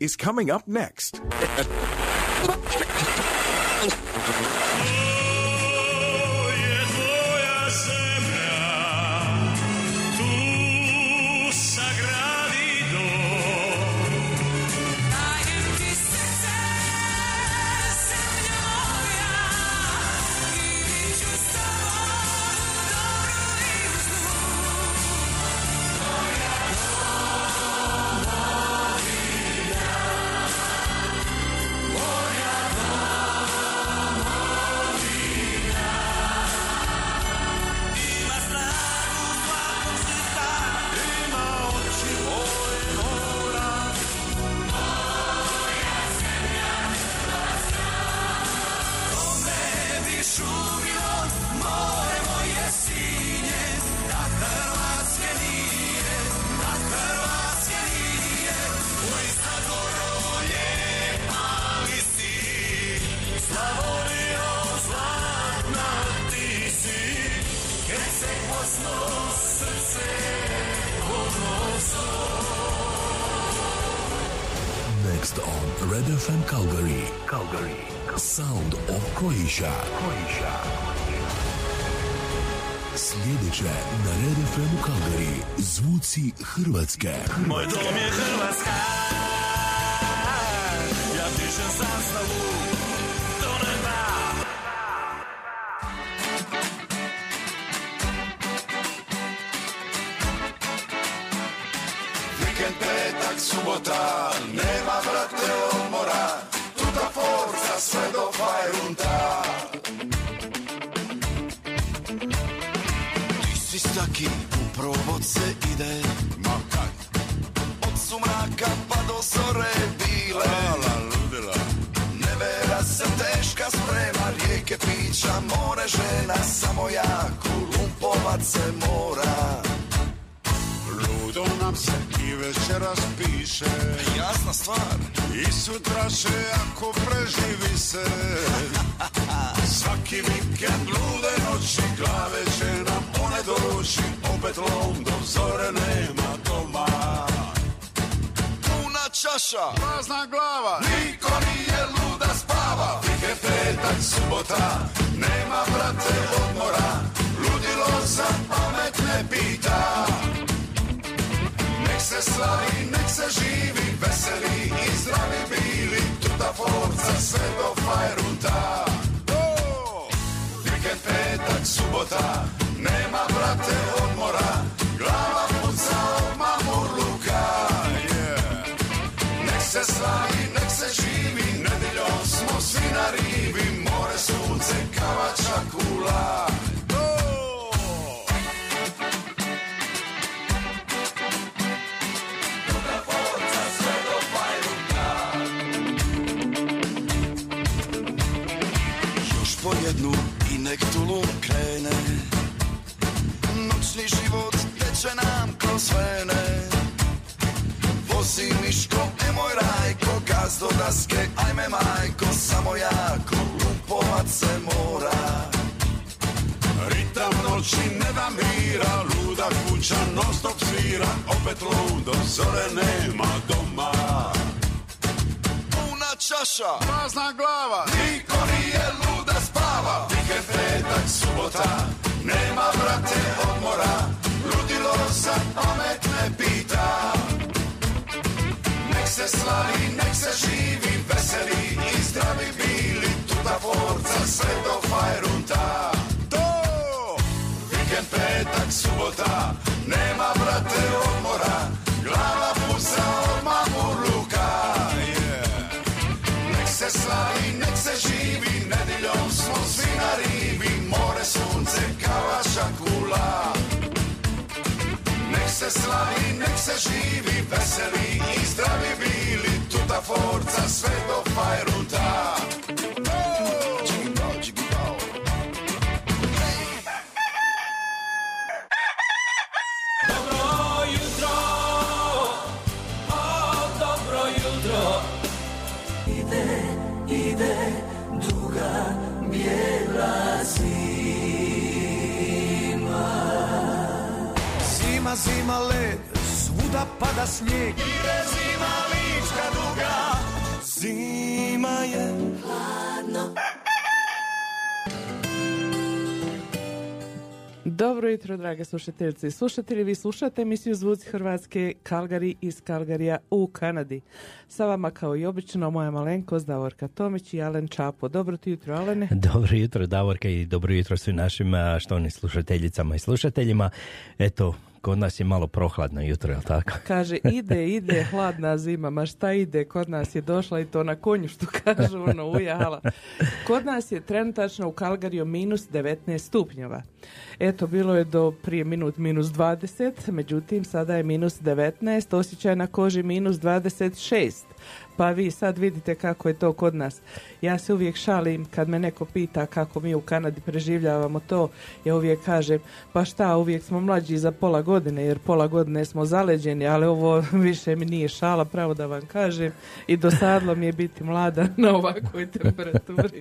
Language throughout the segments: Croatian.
is coming up next. Red FM Calgary. Calgary. Sound of Croatia. Croatia. Sljedeće na Red FM u Calgary. Zvuci Hrvatske. Moj dom je Hrvatska subota Nema brate odmora. Ludilo za pamet ne pita. Nek se slavi, nek se živi Veseli i zdravi bili. Tuta forca sve do fajruta. Vikend, petak, subota čaša, Prazna glava. Niko nije luda spava. Vikend, petak, subota. Nema brate odmora. Ludilo za pamet ne pita. Nek se slavi, nek se živi Veseli. I zdravi bili Tuta forca sve do fajrunta. To! Vikend, petak, subota. Nema brate odmora živi Nedeljom smo svi na rivi More, sunce, kava, šakula Nek se slavi, nek se živi Veseli i zdravi bili Tuta forca sve do fajruta zima led, svuda pada snijeg I zima lička duga Zima je hladno Dobro jutro, drage slušateljice i slušatelji. Vi slušate emisiju Zvuci Hrvatske Kalgari iz Kalgarija u Kanadi. Sa vama kao i obično moja malenkost Davorka Tomić i Alen Čapo. Dobro ti jutro, Alene. Dobro jutro, Davorka i dobro jutro svim našim štovnim slušateljicama i slušateljima. Eto, kod nas je malo prohladno jutro, jel tako? Kaže, ide, ide, hladna zima, ma šta ide, kod nas je došla i to na konju, što kažu, ono, ujahala. Kod nas je trenutačno u Kalgariju minus 19 stupnjeva. Eto, bilo je do prije minut minus 20, međutim, sada je minus 19, osjećaj na koži minus 26 pa vi sad vidite kako je to kod nas. Ja se uvijek šalim kad me neko pita kako mi u Kanadi preživljavamo to, ja uvijek kažem pa šta, uvijek smo mlađi za pola godine jer pola godine smo zaleđeni, ali ovo više mi nije šala, pravo da vam kažem i dosadlo mi je biti mlada na ovakvoj temperaturi.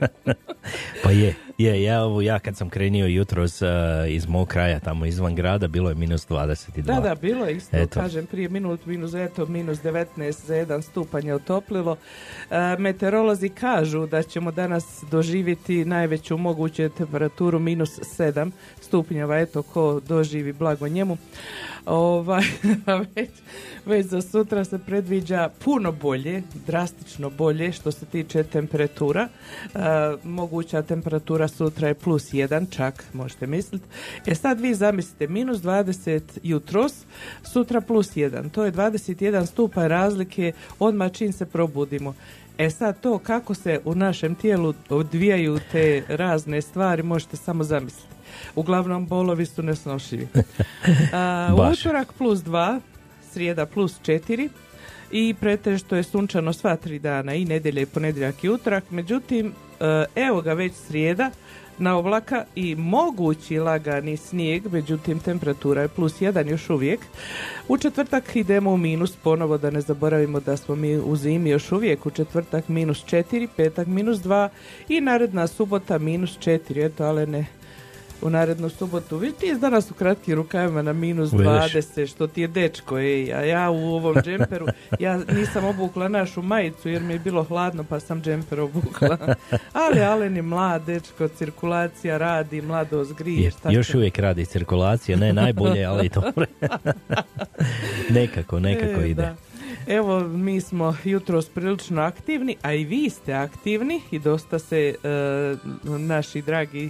pa je, je, ja, ovo, ja kad sam krenio jutros uh, iz mog kraja, tamo izvan grada, bilo je minus 22. Da, da, bilo je isto, eto. kažem, prije minut, minus, eto, minus 19 za jedan stupanj je otoplilo. E, meteorolozi kažu da ćemo danas doživjeti najveću moguću temperaturu minus 7 stupnjeva, eto, ko doživi blago njemu. Ovaj, već, već za sutra se predviđa puno bolje, drastično bolje što se tiče temperatura. E, moguća temperatura sutra je plus 1 čak, možete misliti. E sad vi zamislite, minus 20 jutros, sutra plus 1. To je 21 stupanj razlike odmah čim se probudimo. E sad to kako se u našem tijelu odvijaju te razne stvari možete samo zamisliti. Uglavnom bolovi su nesnošivi. A, utorak plus 2, srijeda plus 4 i pretežito je sunčano sva tri dana i nedjelja i ponedjeljak i utorak. Međutim, e, evo ga već srijeda na oblaka i mogući lagani snijeg, međutim temperatura je plus jedan još uvijek. U četvrtak idemo u minus, ponovo da ne zaboravimo da smo mi u zimi još uvijek, u četvrtak minus četiri, petak minus dva i naredna subota minus četiri, eto ale ne u narednu subotu. Vi ti danas u kratkim rukavima na minus 20, što ti je dečko, ej, a ja u ovom džemperu, ja nisam obukla našu majicu jer mi je bilo hladno pa sam džemper obukla. Ali Alen je mlad, dečko, cirkulacija radi, mladost grije. još uvijek radi cirkulacija, ne najbolje, ali dobro. nekako, nekako e, ide. Evo, mi smo jutros prilično aktivni, a i vi ste aktivni i dosta se e, naši dragi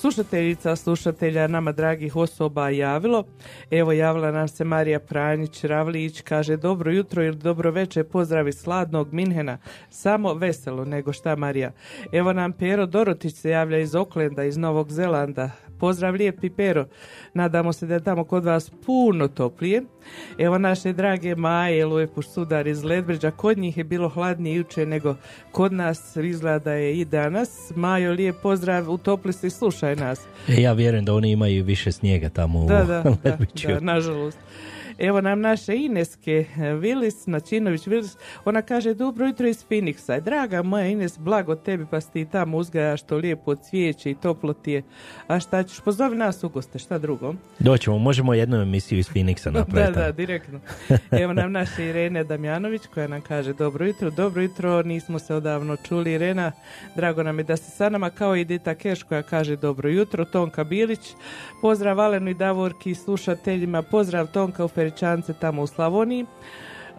slušateljica, slušatelja nama dragih osoba javilo. Evo javila nam se Marija Pranjić Ravlić, kaže dobro jutro ili dobro večer, pozdravi sladnog Minhena, samo veselo nego šta Marija. Evo nam Pero Dorotić se javlja iz Oklenda, iz Novog Zelanda, Pozdrav lijepi Pero, nadamo se da je tamo kod vas puno toplije. Evo naše drage Maje, Lujepuš Sudar iz Ledbređa, kod njih je bilo hladnije juče nego kod nas, izgleda je i danas. Majo, lijep pozdrav, utopli se i slušaj nas. E, ja vjerujem da oni imaju više snijega tamo da, da, da, da, nažalost. Evo nam naše Ineske Vilis, Načinović Vilis, ona kaže dobro jutro iz Phoenixa. Draga moja Ines, blago tebi pa si ti tamo uzgajaš to lijepo cvijeće i toplo ti je. A šta ćeš, pozovi nas u goste, šta drugo? Doćemo, možemo jednu emisiju iz Phoenixa napraviti. da, da, direktno. Evo nam naša Irene Damjanović koja nam kaže dobro jutro, dobro jutro, nismo se odavno čuli Irena, drago nam je da si sa nama kao i Dita Keš koja kaže dobro jutro, Tonka Bilić, pozdrav Alenu i Davorki slušateljima, pozdrav Tonka u Feričance tamo u Slavoniji.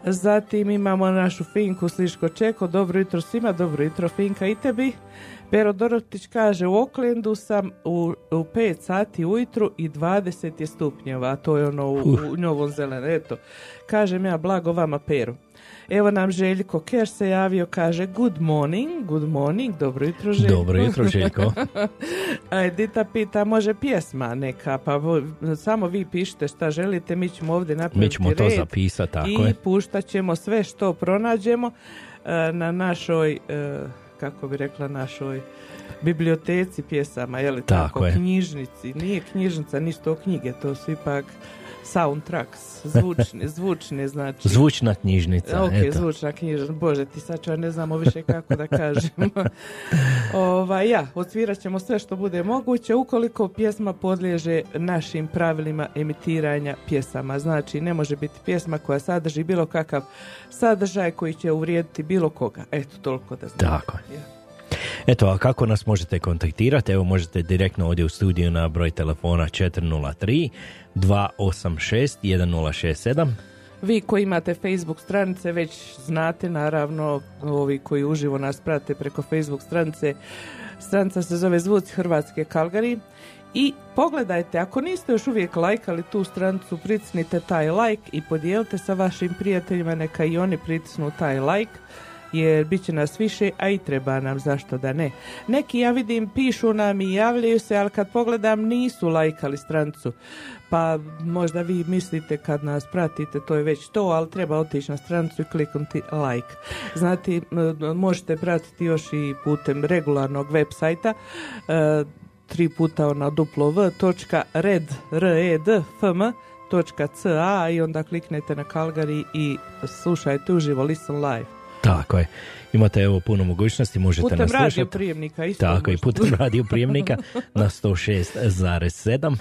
Zatim imamo našu Finku Sliško Čeko, dobro jutro svima, dobro jutro Finka i tebi. Pero Dorotić kaže u Oklendu sam u, u 5 sati ujutru i 20 je stupnjeva, a to je ono u, u Novom Zelenu. Eto, kažem ja blago vama Pero. Evo nam Željko Ker se javio, kaže good morning, good morning, dobro jutro Željko. Dobro jutro Željko. Edita pita, može pjesma neka, pa samo vi pišite šta želite, mi ćemo ovdje napraviti Mi ćemo to zapisati, tako i je. puštat ćemo sve što pronađemo e, na našoj, e, kako bi rekla, našoj biblioteci pjesama, je li tako, tako knjižnici, nije knjižnica, ništa o knjige, to su ipak soundtracks, zvučne, zvučne znači. Zvučna knjižnica. Ok, eto. zvučna knjižnica, bože ti sad ću, ne znamo više kako da kažemo. Ova, ja, odsvirat ćemo sve što bude moguće ukoliko pjesma podliježe našim pravilima emitiranja pjesama. Znači, ne može biti pjesma koja sadrži bilo kakav sadržaj koji će uvrijediti bilo koga. Eto, toliko da znam. Tako je. Eto, a kako nas možete kontaktirati? Evo, možete direktno ovdje u studiju na broj telefona 403 286 1067. Vi koji imate Facebook stranice već znate naravno, ovi koji uživo nas prate preko Facebook stranice, stranica se zove Zvuci Hrvatske Kalgari i pogledajte, ako niste još uvijek lajkali tu stranicu, pritisnite taj like i podijelite sa vašim prijateljima, neka i oni pritisnu taj like jer bit će nas više, a i treba nam, zašto da ne. Neki, ja vidim, pišu nam i javljaju se, ali kad pogledam nisu lajkali stranicu. Pa možda vi mislite kad nas pratite, to je već to, ali treba otići na stranicu i kliknuti like. Znati, možete pratiti još i putem regularnog web sajta, e, tri puta ona duplo v točka red, r, e, d, fm, točka ca i onda kliknete na Calgary i slušajte uživo, listen live. Tako je. Imate evo puno mogućnosti, možete putem nas radio prijemnika isto Tako i putem radio prijemnika na 106,7.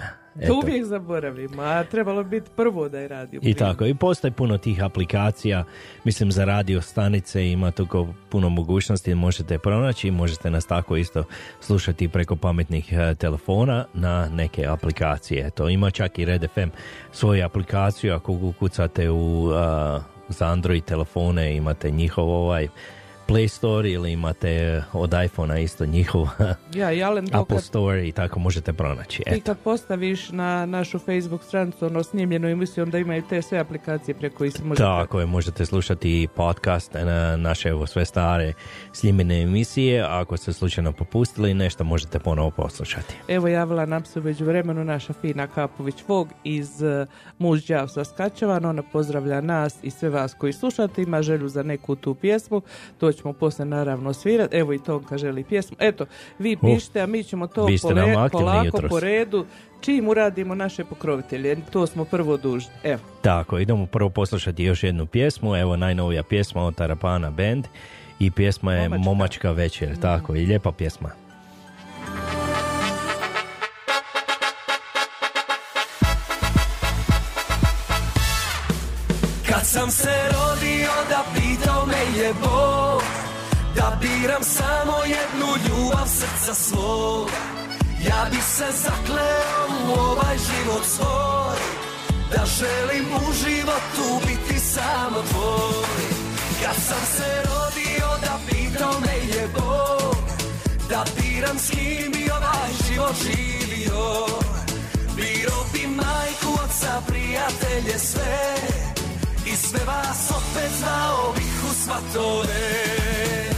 To uvijek zaboravimo, a trebalo biti prvo da je radio I tako, i postoje puno tih aplikacija, mislim za radio stanice ima toliko puno mogućnosti, možete pronaći i možete nas tako isto slušati preko pametnih e, telefona na neke aplikacije. To ima čak i Red FM svoju aplikaciju, ako kucate u za Android telefone imate njihov ovaj Play Store ili imate od iPhonea isto njihov ja, i Apple kad, Store i tako možete pronaći. I kad postaviš na našu Facebook stranicu ono snimljenu emisiju, onda imaju te sve aplikacije preko kojih se možete... Tako je, možete slušati podcast na naše evo, sve stare snimljene emisije, ako ste slučajno popustili nešto možete ponovo poslušati. Evo javila nam se već vremenu naša Fina Kapović Vog iz uh, Mužđav Saskačevan, ona pozdravlja nas i sve vas koji slušate, ima želju za neku tu pjesmu, to ćemo poslije naravno svirati. Evo i Tonka želi pjesmu. Eto, vi pišite, a mi ćemo to pole, polako po redu čim uradimo naše pokrovitelje. To smo prvo dužni. Evo. Tako, idemo prvo poslušati još jednu pjesmu. Evo najnovija pjesma od Tarapana Band i pjesma je Momačka, Momačka večer. Tako, i lijepa pjesma. Kad sam se rodio da pitao me je Bog Da biram samo jednu ljubav srca svog. Ja bi se zakleo u ovaj život svoj. Da želim u životu biti samo tvoj. Kad sam se rodio da pitao me je Bog. Da biram s kim bi ovaj život živio. Biro bi majku, oca, prijatelje sve. I sve vas opet znao bih u svatove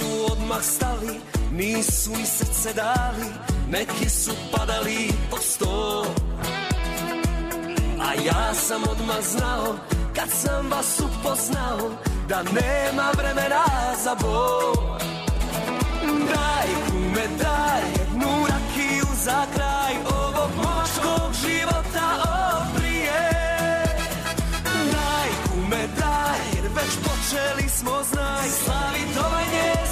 su odmah stali Nisu ni srce dali, neki su padali po sto. A ja sam odmah znao, kad sam vas upoznao Da nema vremena za bol. Daj kume, daj jednu rakiju za kraj Ovog močkog života oprije. Daj kume, daj, jer već počeli smo znaj Slavit ovaj njezin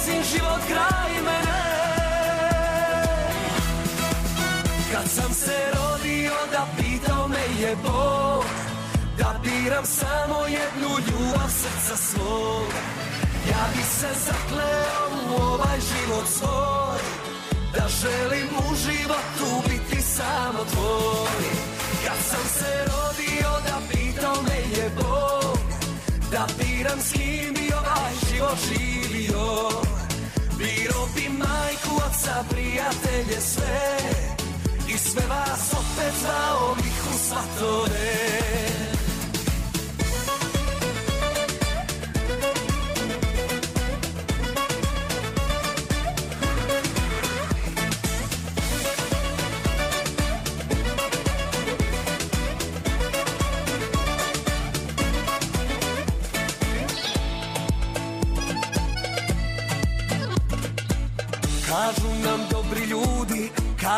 Biram samo jednu ljubav srca svog. Ja bi se zakleo u ovaj život svoj. Da želim u životu biti samo tvoj. Kad sam se rodio da pitao me je Bog. Da biram s kim bi ovaj život živio. Biro bi majku, oca, prijatelje sve. I sve vas opet zvao u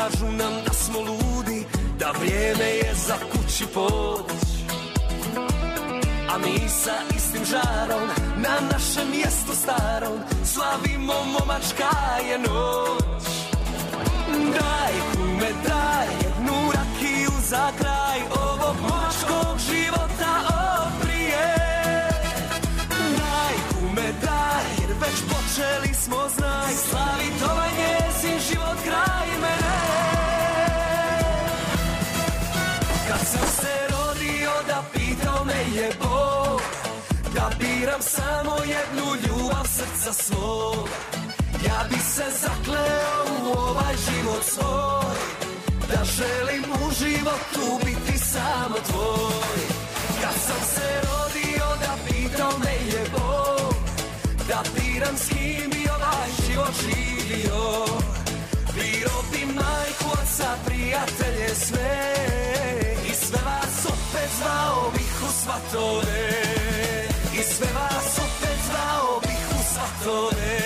kažu nam da smo ludi Da vrijeme je za kući poć A mi sa istim žarom Na našem mjestu starom Slavimo momačka je noć. Daj kume daj Jednu rakiju za kraj Ovog momačkog biram samo jednu ljubav srca svog. Ja bi se zakleo u ovaj život svoj. Da želim u životu biti samo tvoj. Kad sam se rodio da pitao me je Bog. Da biram s kim bi ovaj život živio. Biro bi majku, oca, prijatelje sve. I sve vas opet zvao bih u svatove I sve vas opet zvao bih u svatove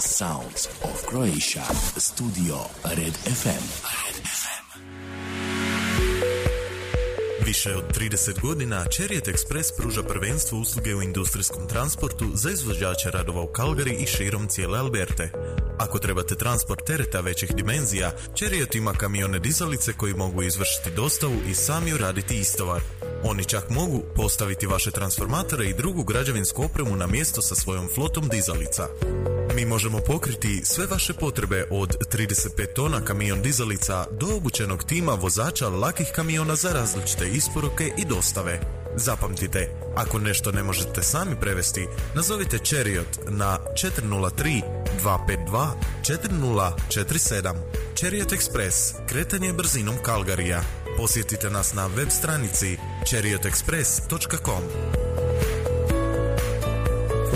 Sounds of Croatia. Studio. Red FM. Više od 30 godina Chariot Express pruža prvenstvo usluge u industrijskom transportu za izvođače radova u Kalgari i širom cijele Alberte. Ako trebate transport tereta većih dimenzija, Chariot ima kamione dizalice koji mogu izvršiti dostavu i sami uraditi istovar. Oni čak mogu postaviti vaše transformatore i drugu građevinsku opremu na mjesto sa svojom flotom dizalica. Mi možemo pokriti sve vaše potrebe od 35 tona kamion dizalica do obučenog tima vozača lakih kamiona za različite isporuke i dostave. Zapamtite, ako nešto ne možete sami prevesti, nazovite Chariot na 403 252 4047. Chariot Express, kretanje brzinom Kalgarija. Posjetite nas na web stranici chariotexpress.com.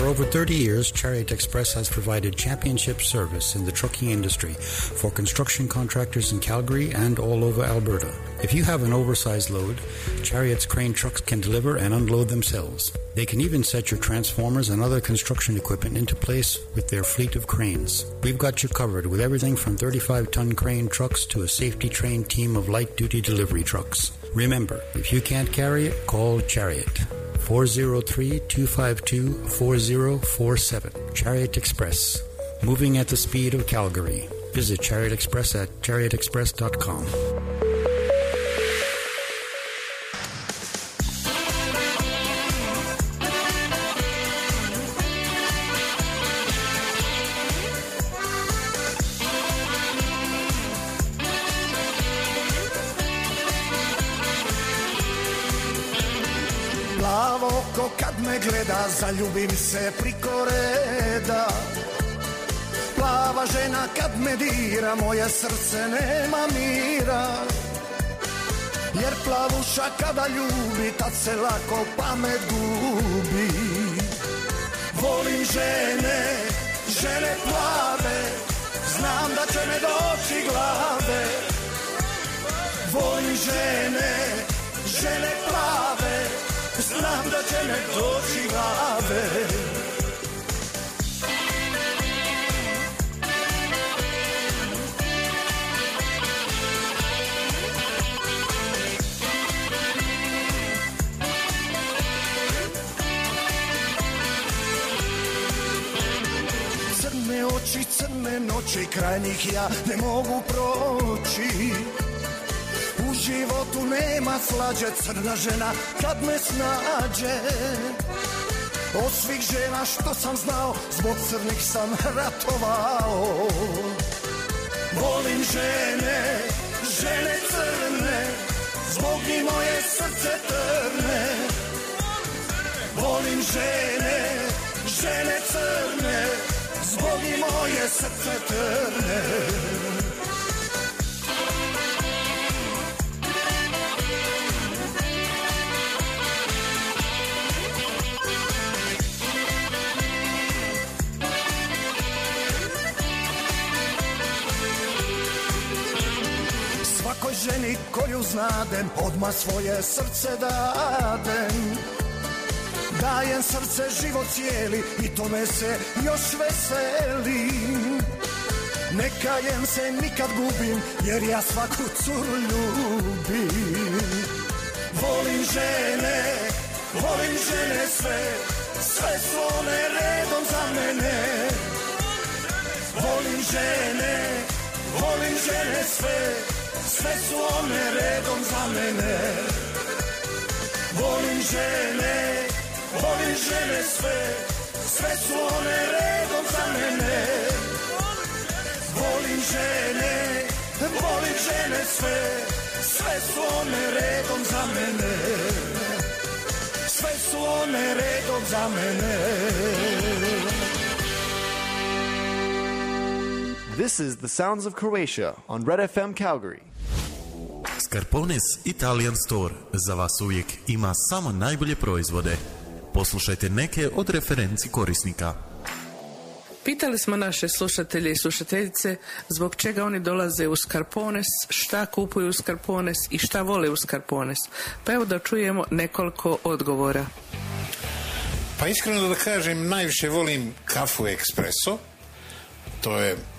For over 30 years, Chariot Express has provided championship service in the trucking industry for construction contractors in Calgary and all over Alberta. If you have an oversized load, Chariot's crane trucks can deliver and unload themselves. They can even set your transformers and other construction equipment into place with their fleet of cranes. We've got you covered with everything from 35 ton crane trucks to a safety trained team of light duty delivery trucks. Remember, if you can't carry it, call Chariot. 403 252 4047. Chariot Express. Moving at the speed of Calgary. Visit Chariot Express at chariotexpress.com. zaljubim se priko reda. Plava žena kad me dira, moje srce nema mira. Jer plavuša kada ljubi, tad se lako pamet gubi. Volim žene, žene plave, znam da će me doći glave. Volim žene, žene plave, znam da će me doći glave Crne oči, crne noći, kraj njih ja ne mogu proći životu nema slađe crna žena kad me snađe. Od svih žena što sam znao zbog crnih sam ratovao. Volim žene, žene crne Zbog njih moje srce trne. Volim žene, žene crne Zbog njih moje srce trne ženi koju znadem Odmah svoje srce dadem. Dajem srce život cijeli I tome se još veseli Ne kajem se nikad gubim jer ja svaku curu ljubim. Volim žene, volim žene sve Sve su one redom za mene. Volim žene, volim žene sve Sve su one redom za mene. Volim žene, volim žene sve. Sve su one redom za mene. Volim žene, volim žene sve. Sve su one redom za mene. Sve su one redom za mene. This is the sounds of Croatia on Red FM Calgary. Scarpones Italian Store za vas uvijek ima samo najbolje proizvode. Poslušajte neke od referenci korisnika. Pitali smo naše slušatelje i slušateljice zbog čega oni dolaze u Skarpones, šta kupuju u Skarpones i šta vole u Skarpones. Pa evo da čujemo nekoliko odgovora. Pa iskreno da kažem, najviše volim kafu ekspreso. To je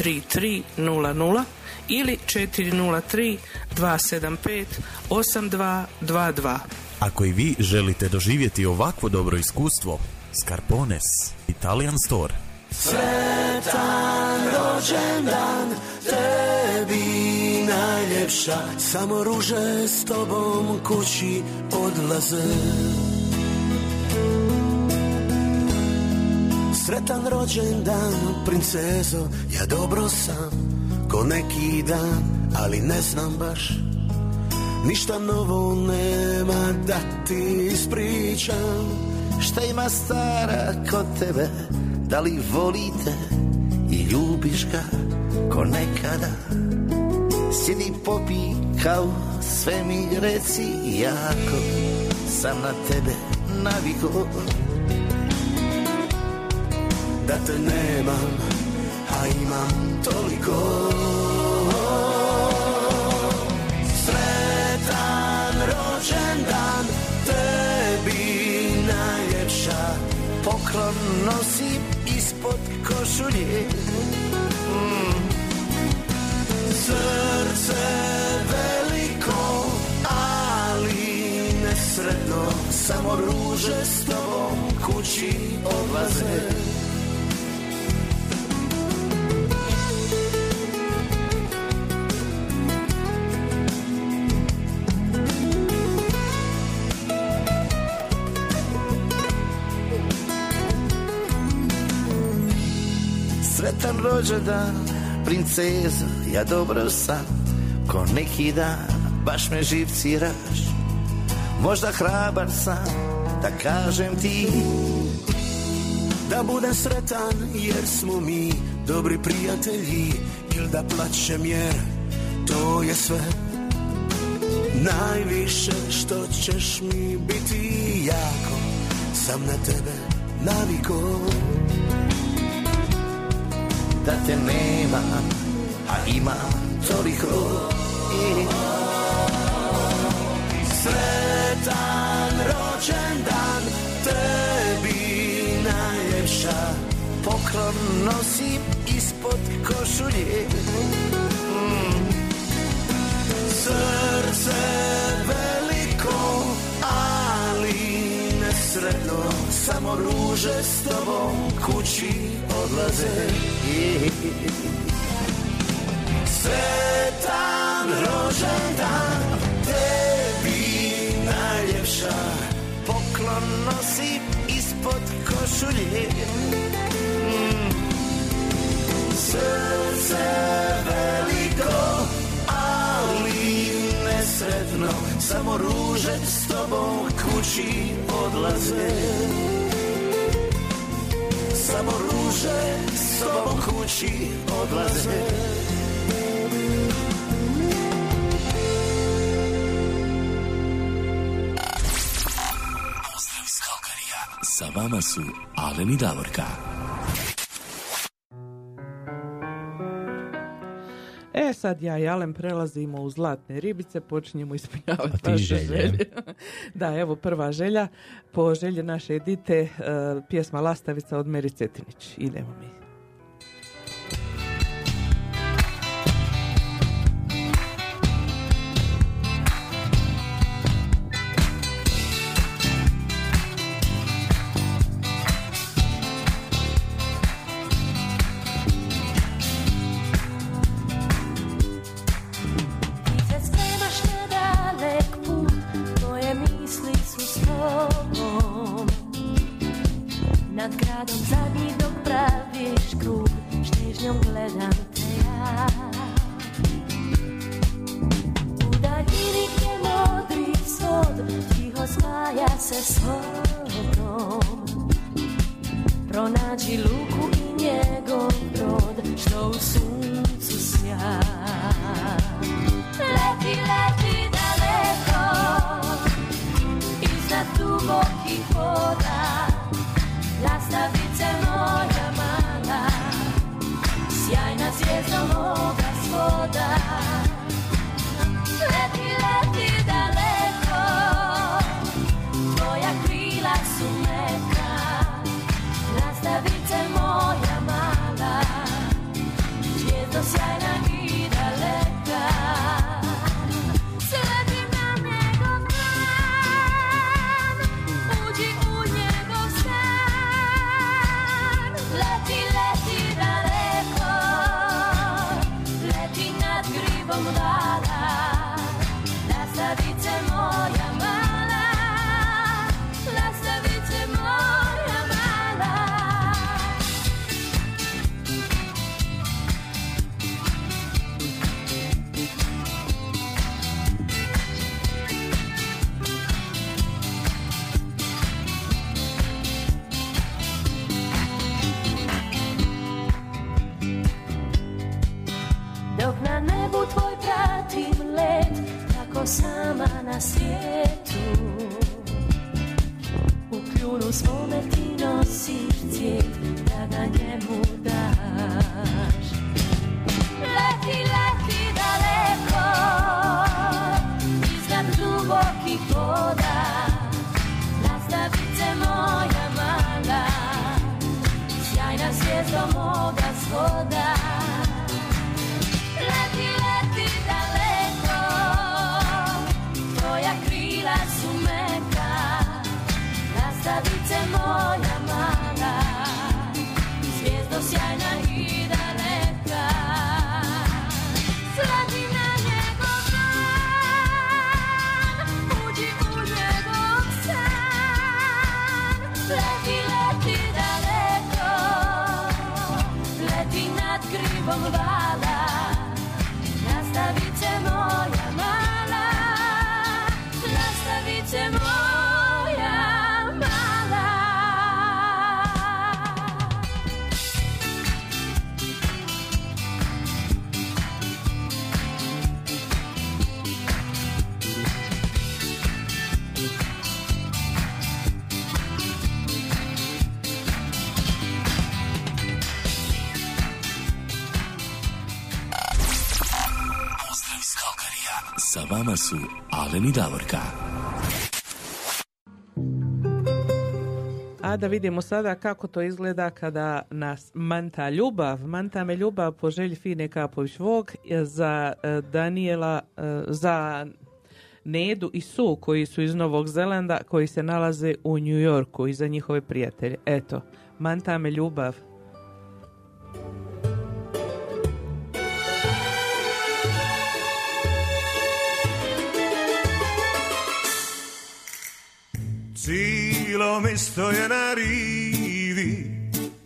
3300 ili 403 275 8222. Ako i vi želite doživjeti ovakvo dobro iskustvo, Scarpones Italian Store. Sretan rođendan tebi najljepša Samo ruže s tobom kući odlaze Sretan rođendan princezo Ja dobro sam ko neki dan Ali ne znam baš. Ništa novo nema da ti ispričam. Šta ima stara kod tebe Da li volite i ljubiš ga ko nekada? Sjedi popi kao sve mi reci jako Sam na tebe naviko Da te nemam, a imam toliko. Sretan rođendan tebi najljepša Poklon nosim ispod košulje. Mm. Srce veliko, ali nesretno Samo ruže s tobom kući odlaze Sretan rođendan, princezo, ja dobro sam. Ko neki dan, baš me živciraš Možda hrabar sam, da kažem ti. Da budem sretan, jer smo mi dobri prijatelji. Ili da plaćem jer to je sve. Najviše što ćeš mi biti jako Sam na tebe naviko da te nema A ima tolih i Sretan rođendan tebi najljepša Poklon nosim ispod košulje. Mm. Srce Srce sretno Samo ruže s tobom kući odlaze Sretan rođen dan Tebi najljepša Poklon nosi ispod košulje. Mm. Srce veliko sretno Samo ruže s tobom kući odlaze. Samo ruže s tobom kući odlaze. Sa vama su Aleni Davorka. E sad ja i Alen prelazimo u zlatne ribice, počinjemo ispunjavati vaše želje. želje. da, evo prva želja, po želji naše Edite, e, pjesma Lastavica od Meri Cetinić. Idemo mi. Davorka. A da vidimo sada kako to izgleda kada nas manta ljubav. Manta me ljubav po želji Fine Kapović Vog za e, Daniela, e, za Nedu i Su koji su iz Novog Zelanda koji se nalaze u New Yorku i za njihove prijatelje. Eto, manta me ljubav. Cijelo mesto je na rivi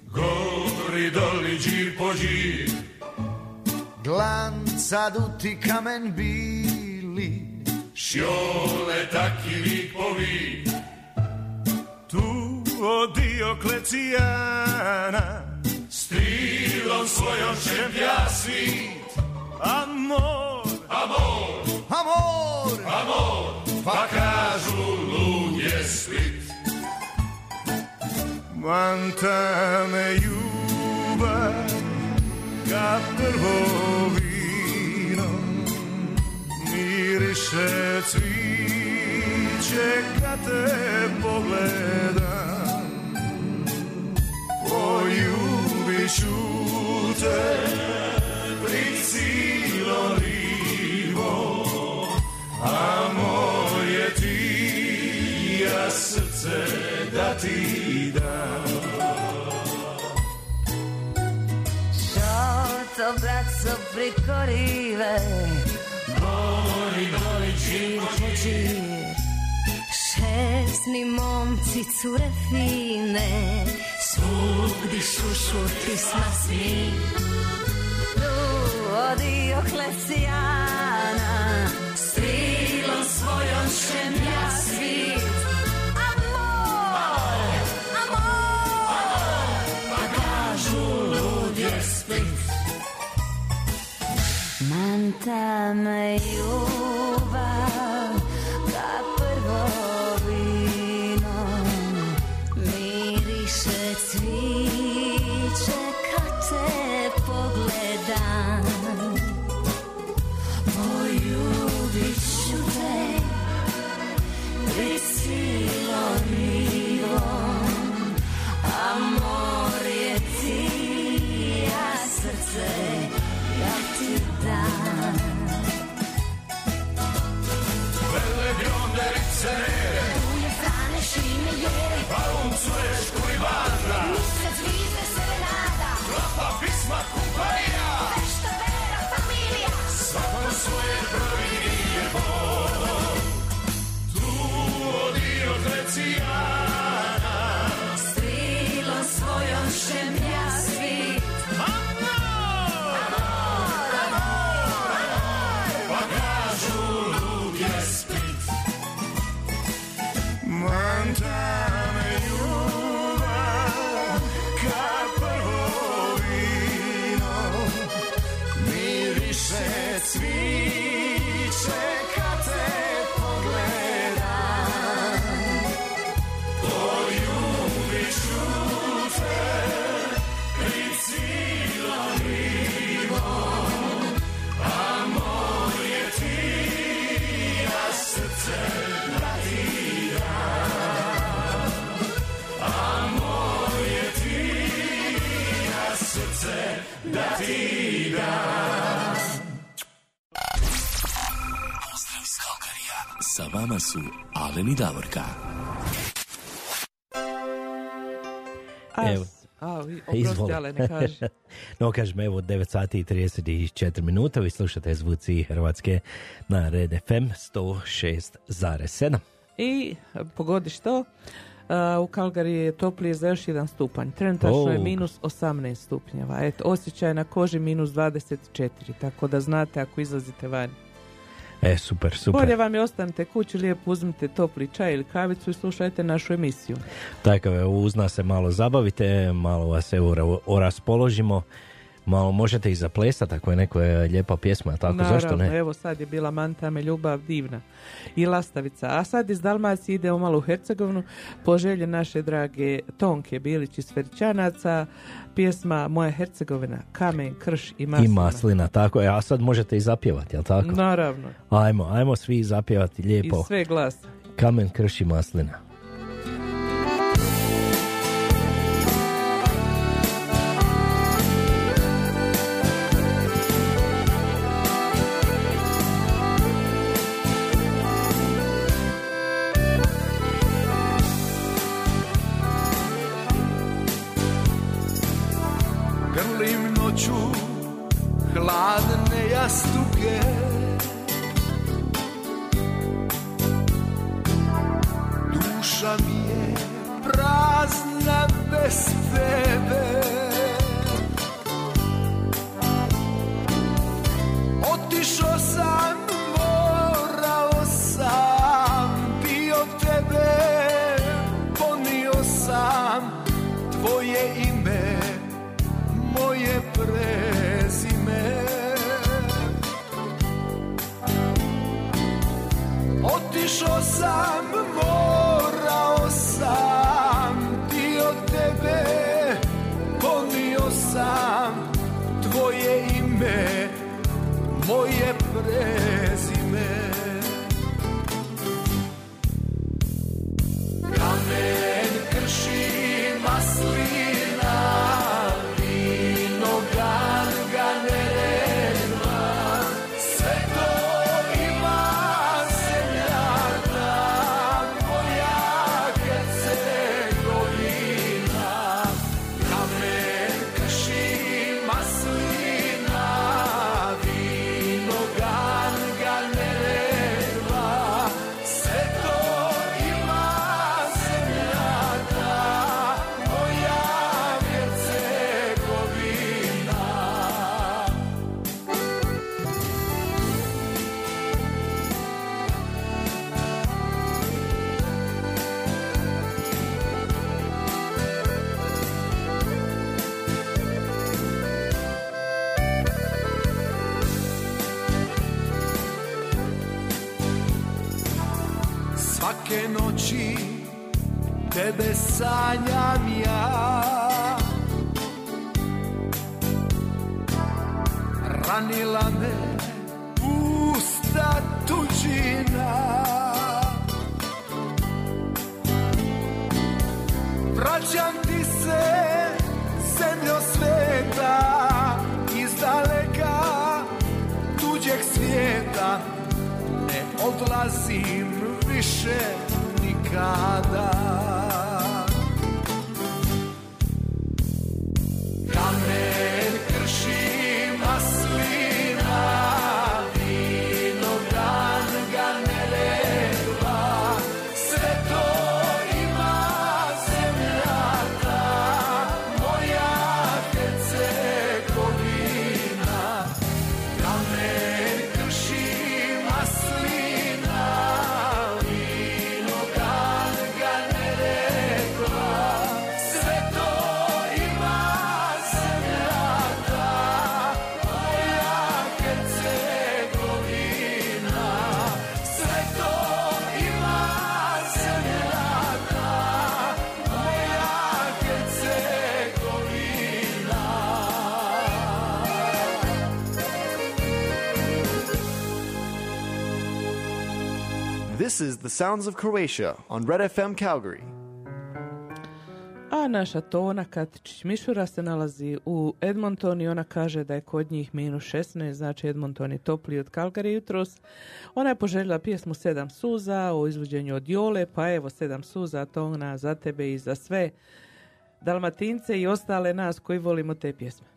Gori doli gir po gir Glancaduti kamen bili Sciole tacchi ripovi Tu o Diokleciana Strilom svojom šempja svit Amor, amor, Amor, amor! Pa kažu Split Manta me ljubav Ka prvo vino Miriše cviće Kad te pogledam. Poljubit ću te Prid silom rivom Amor srce da ti dam. Šoto, braco, preko rive Bori, Čir po čir Šesni momci, cure fine. Svugdi šušu pisma svi Tu od Dioklecijana Strilom svojom šemlja svit Manta me ljubav da ti dam Pozdrav iz Kalkarija. Sa vama su Alen i Davorka. A, Evo. A, vi- oprosti, ale ne kaži. no, kažem, evo, 9 sati i 34 minuta, vi slušate zvuci Hrvatske na Red FM 106,7. I pogodi što, u Kalgari je toplije za još jedan stupanj. Trenutačno je Oh. minus 18 stupnjeva. Eto, osjećaj na koži minus 24, tako da znate ako izlazite van. E, super, super. Bolje vam je ostanite kući, lijepo uzmite topli čaj ili kavicu i slušajte našu emisiju. Takav je, uz nas se malo zabavite, malo vas evo ra- oraspoložimo, malo možete i zaplesati ako je neko je lijepa pjesma, tako Naravno, zašto ne? evo sad je bila Manta me ljubav divna i lastavica. A sad iz Dalmacije malo u Hercegovinu po želji naše drage Tonke Bilić iz Feričanaca, pjesma Moja Hercegovina, Kamen, Krš i Maslina. I maslina, tako je, a sad možete i zapjevati, jel tako? Naravno, Ajmo, ajmo svi zapjevati i lijepo. sve glasa. Kamen krši maslina. Zemljo sveta Iz daleka tuđeg svijeta. Ne odlazim više nikada This is the sounds of Croatia on Red FM Calgary. A naša Tona Katičić Mišura se nalazi u Edmonton i ona kaže da je kod njih minus 16, znači Edmonton je topliji od Calgary jutros. Ona je poželjela pjesmu Sedam suza o izvođenju od Jole, pa evo Sedam suza, Tona, za tebe i za sve Dalmatince i ostale nas koji volimo te pjesme.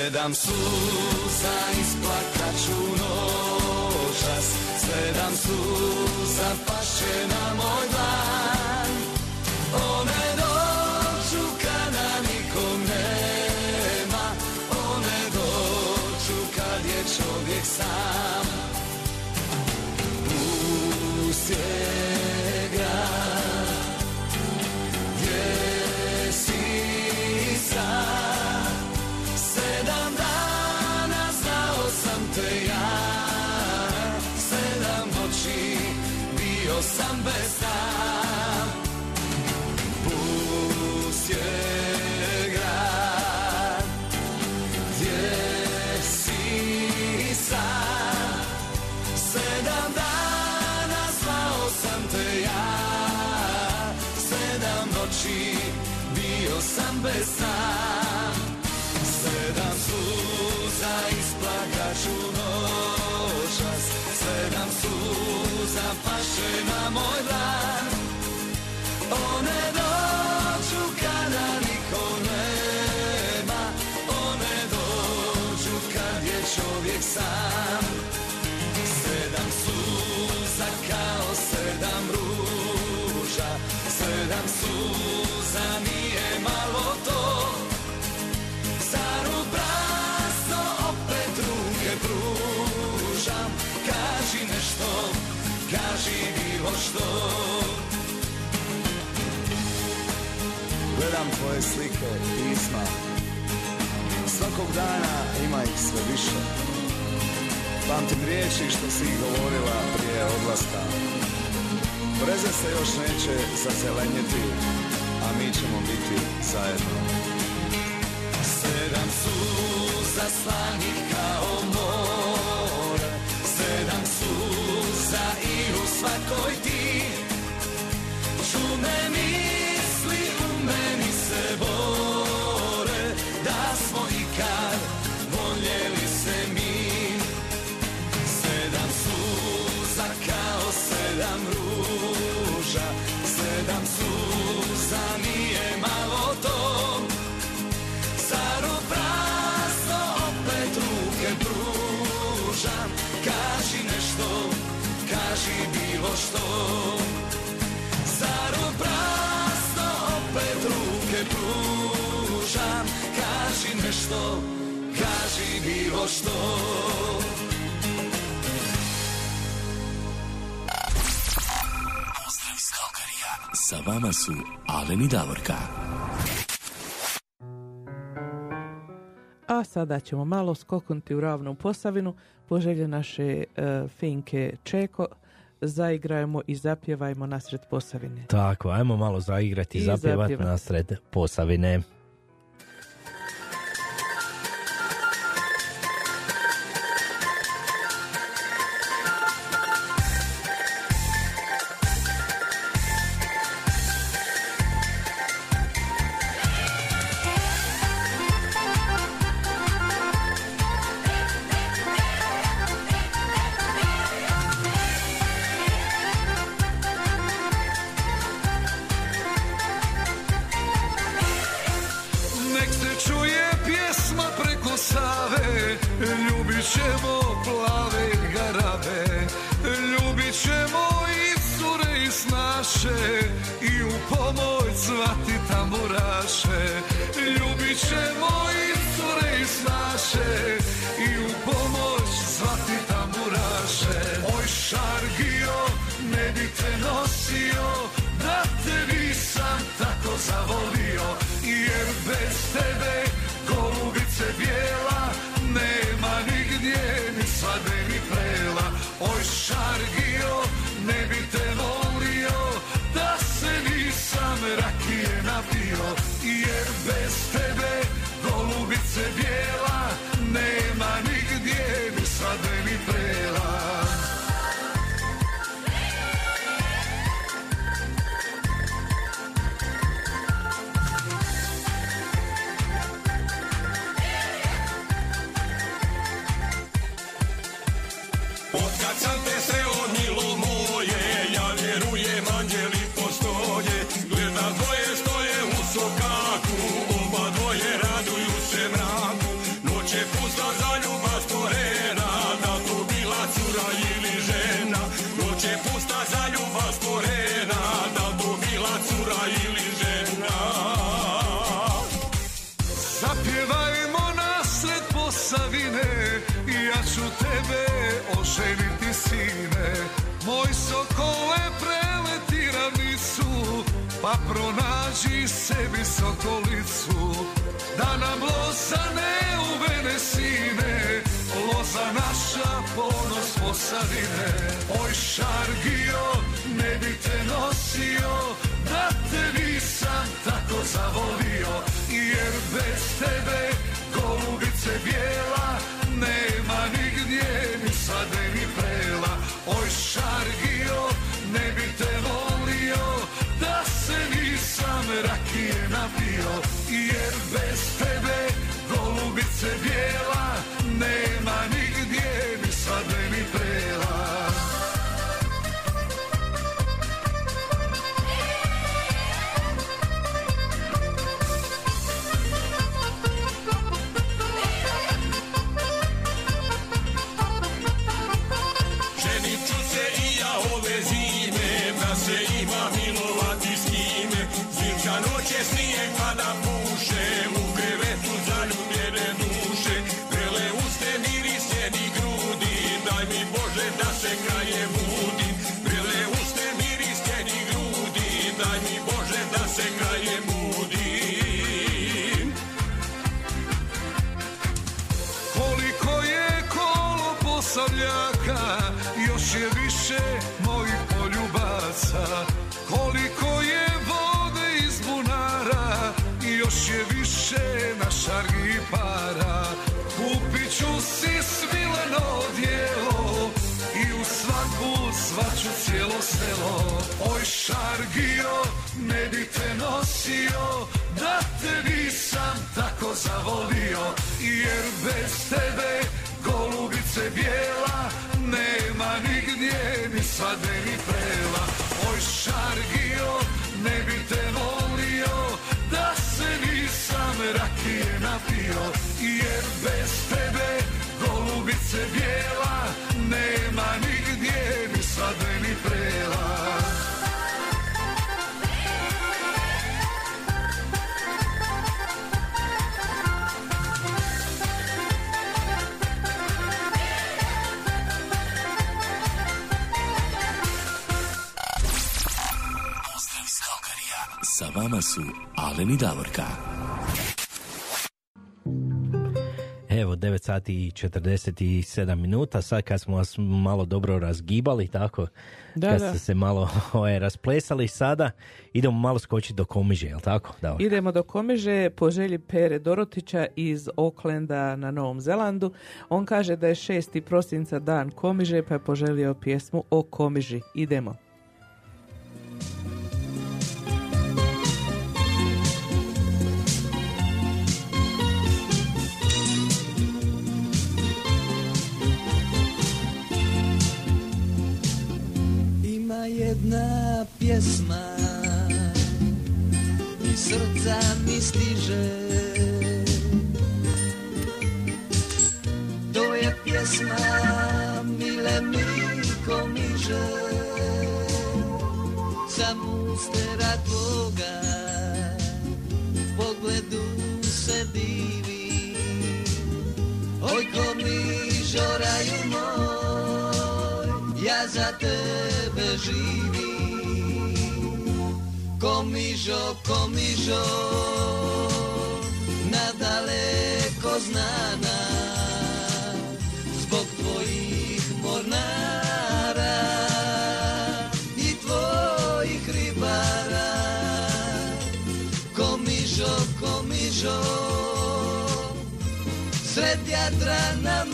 Sedam suza isplakaću noćas. Sedam suza paše na moj dan čitam tvoje slike, pisma. Svakog dana ima ih sve više. Pamtim riječi što si govorila prije odlaska. Breze se još neće zazelenjeti A mi ćemo biti zajedno. Sedam suza slanih kao mora Sedam suza i u svakoj ti bilo što. Pozdrav iz Kalkarija. Sa vama su Aleni Davorka. A sada ćemo malo skokunti u ravnu posavinu. Poželje naše uh, Finke Čeko zaigrajmo i zapjevajmo nasred Posavine. Tako, ajmo malo zaigrati i zapjevati zapjevati nasred Posavine. Cijelo selo. Oj šargio, ne bi te nosio, da te nisam tako zavolio. Jer bez tebe golubice bijela, nema nigdje ni svadbe ni prela. Oj šargio, ne bi te volio, da se nisam rakije napio. Jer bez tebe golubice bijela, nema nigdje ni svadbe vama su Alen i Davorka. Evo, 9 sati i 47 minuta, sad kad smo vas malo dobro razgibali, tako, Da, kad da. ste se malo ovaj, rasplesali, sada idemo malo skočiti do Komiže, jel tako? Da, Idemo do Komiže po želji Pere Dorotića iz Oklenda na Novom Zelandu. On kaže da je 6. prosinca dan Komiže pa je poželio pjesmu o Komiži. Idemo. Ima jedna pjesma i srca mi stiže. To je pjesma mile mi komiže Samo stera tvoga pogledu se divi Oj komižo raju moj ja za tebe živim. Komižo, komižo Nadaleko znana. Zbog tvojih mornara I tvojih ribara. Komižo, komižo Sred Jadrana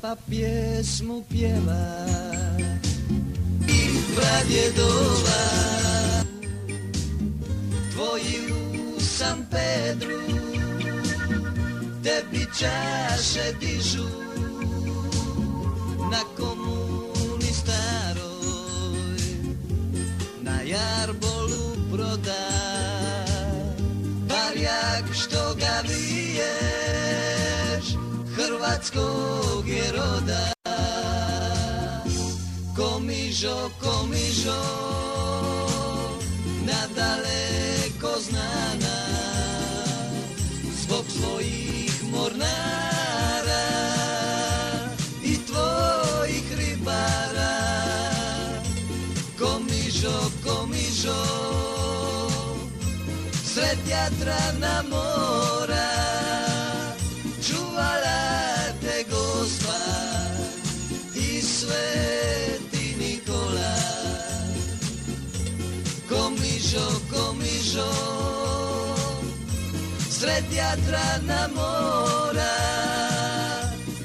Klapa pjesmu pjeva. I pradjedova Tvoji u San Pedru. Tebi čaše dižu. Na komuni staroj. Na jarbolu proda. Barjak što ga viješ Hrvatskog je roda. Komižo, komižo Nadaleko znana. Zbog svojih mornara I tvojih ribara. Komižo, komižo Sred Jadrana mora Čuvala Komižo, komižo Sred Jadrana mora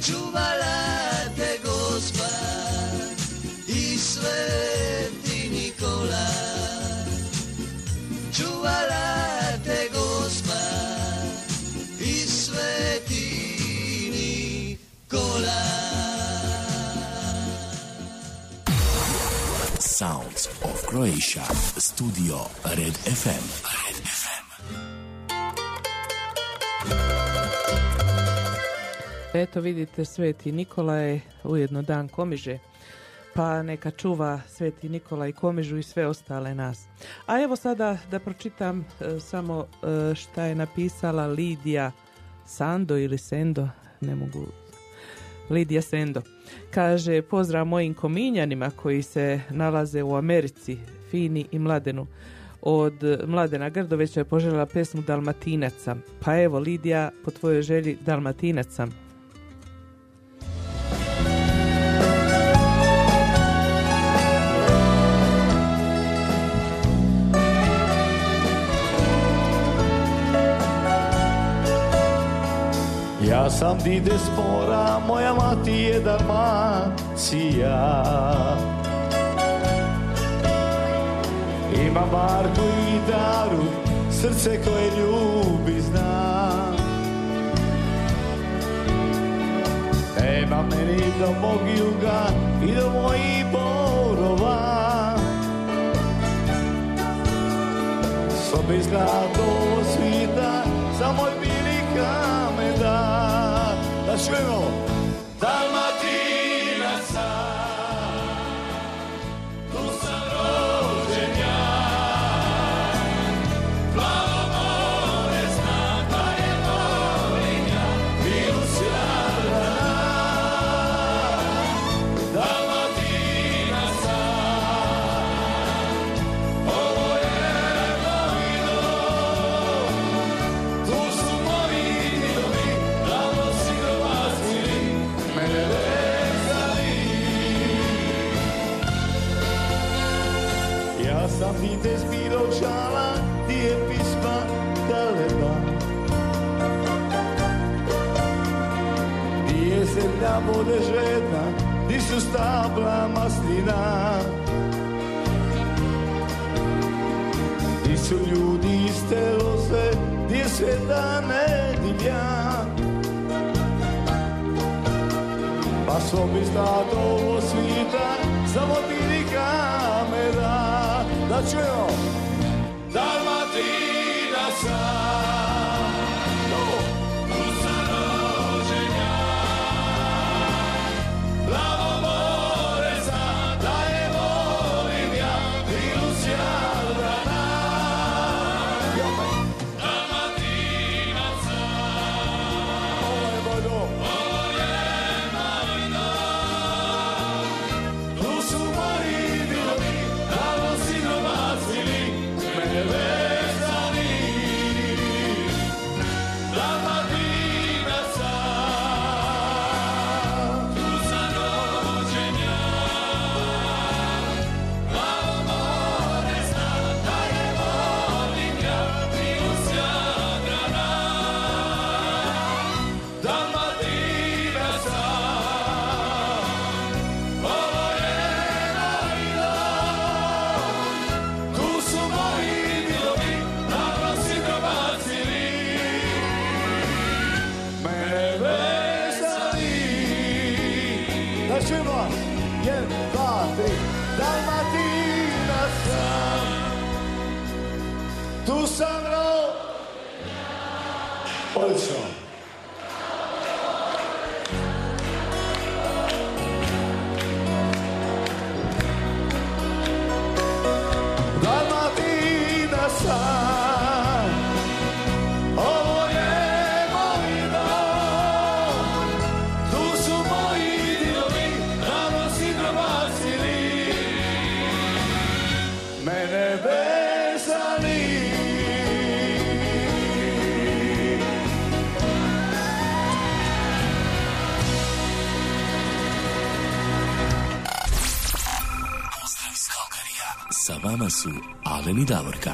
Čuvala te gospa I sveti Nikola. Čuvala Sounds of Croatia. Studio Red FM. Red FM. Eto vidite, Sveti Nikola je ujedno dan komiže, pa neka čuva Sveti Nikola i komižu i sve ostale nas. A evo sada da pročitam e, samo e, šta je napisala Lidija Sando ili Sendo, ne mogu Lidija Sendo. Kaže, pozdrav mojim kominjanima koji se nalaze u Americi, Fini i Mladenu. Od Mladena Grdovića je poželjela pesmu Dalmatinaca. Pa evo, Lidija, po tvojoj želji Dalmatinaca. Ja sam dide spora, moja mati je Dalmacija Ima Marku i Daru, srce koje ljubi zna. Nema meni do mog juga i do mojih borova. Sobi zlato svita, za moj bili Da čujemo su Alen i Davorka.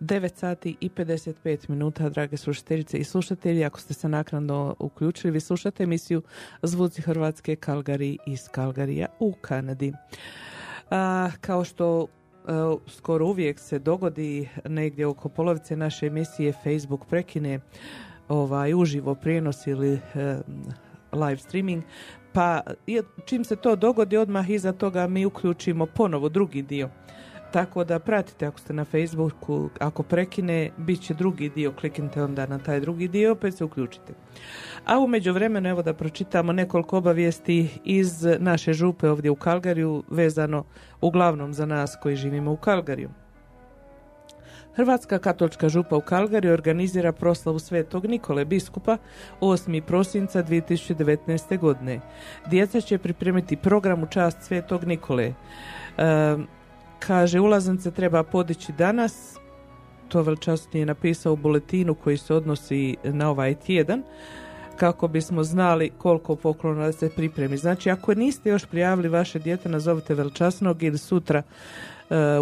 9 sati i 55 minuta, drage slušateljice i slušatelji. Ako ste se naknadno uključili, vi slušate emisiju Zvuci Hrvatske Kalgari iz Kalgarija u Kanadi. A, kao što a, skoro uvijek se dogodi negdje oko polovice naše emisije Facebook prekine ovaj uživo prijenos ili e, live streaming pa čim se to dogodi odmah iza toga mi uključimo ponovo drugi dio tako da pratite ako ste na Facebooku, ako prekine, bit će drugi dio, kliknite onda na taj drugi dio, opet se uključite. A u međuvremenu, evo da pročitamo nekoliko obavijesti iz naše župe ovdje u Kalgariju, vezano uglavnom za nas koji živimo u Kalgariju. Hrvatska katolička župa u Kalgariju organizira proslavu Svetog Nikole biskupa 8. prosinca 2019. godine. Djeca će pripremiti program u čast Svetog Nikole. E, kaže, ulaznice treba podići danas, to veličasnije je napisao u buletinu koji se odnosi na ovaj tjedan, kako bismo znali koliko poklona se pripremi. Znači, ako niste još prijavili vaše dijete, nazovite veličasnog ili sutra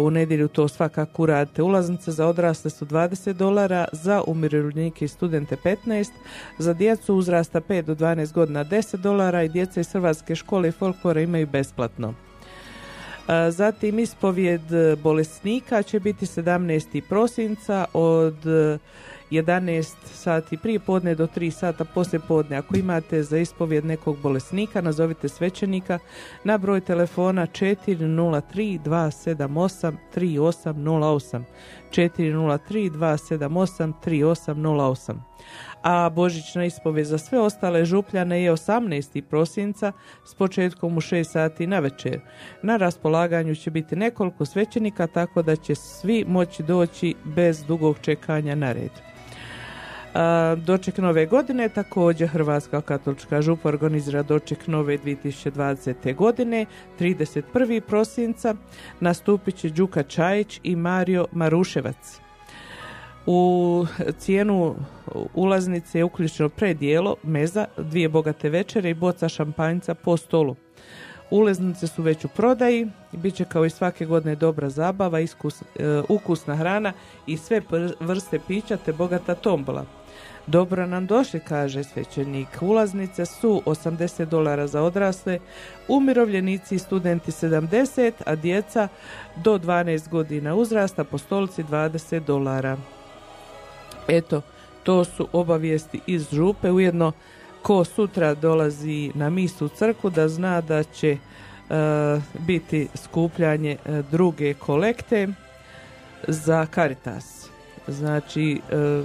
u nedjelju to svakako uradite. Ulaznice za odrasle su 20 dolara, za umirovljenike i studente 15, za djecu uzrasta 5 do 12 godina 10 dolara i djeca iz Hrvatske škole i folklora imaju besplatno. A, Zatim ispovjed e, bolesnika će biti 17. prosinca od e, 11 sati prije podne do 3 sata poslije podne. Ako imate za ispovjed nekog bolesnika, nazovite svećenika na broj telefona 403 278 3808 403 278 3808 a božićna ispovjed za sve ostale župljane je 18. prosinca s početkom u 6 sati na večer. Na raspolaganju će biti nekoliko svećenika tako da će svi moći doći bez dugog čekanja na red. Doček nove godine također Hrvatska katolička župa organizira doček nove 2020. godine 31. prosinca nastupit će Đuka Čajić i Mario Maruševac. U cijenu ulaznice je uključeno predijelo, meza, dvije bogate večere i boca šampanjca po stolu. Ulaznice su već u prodaji, bit će kao i svake godine dobra zabava, iskus, e, ukusna hrana i sve vrste pića te bogata tombola. Dobro nam došli, kaže svećenik. Ulaznice su 80 dolara za odrasle, umirovljenici i studenti 70, a djeca do 12 godina uzrasta po stolici 20 dolara. Eto, to su obavijesti iz župe. Ujedno, ko sutra dolazi na misu u crku da zna da će e, biti skupljanje e, druge kolekte za Caritas. Znači, e,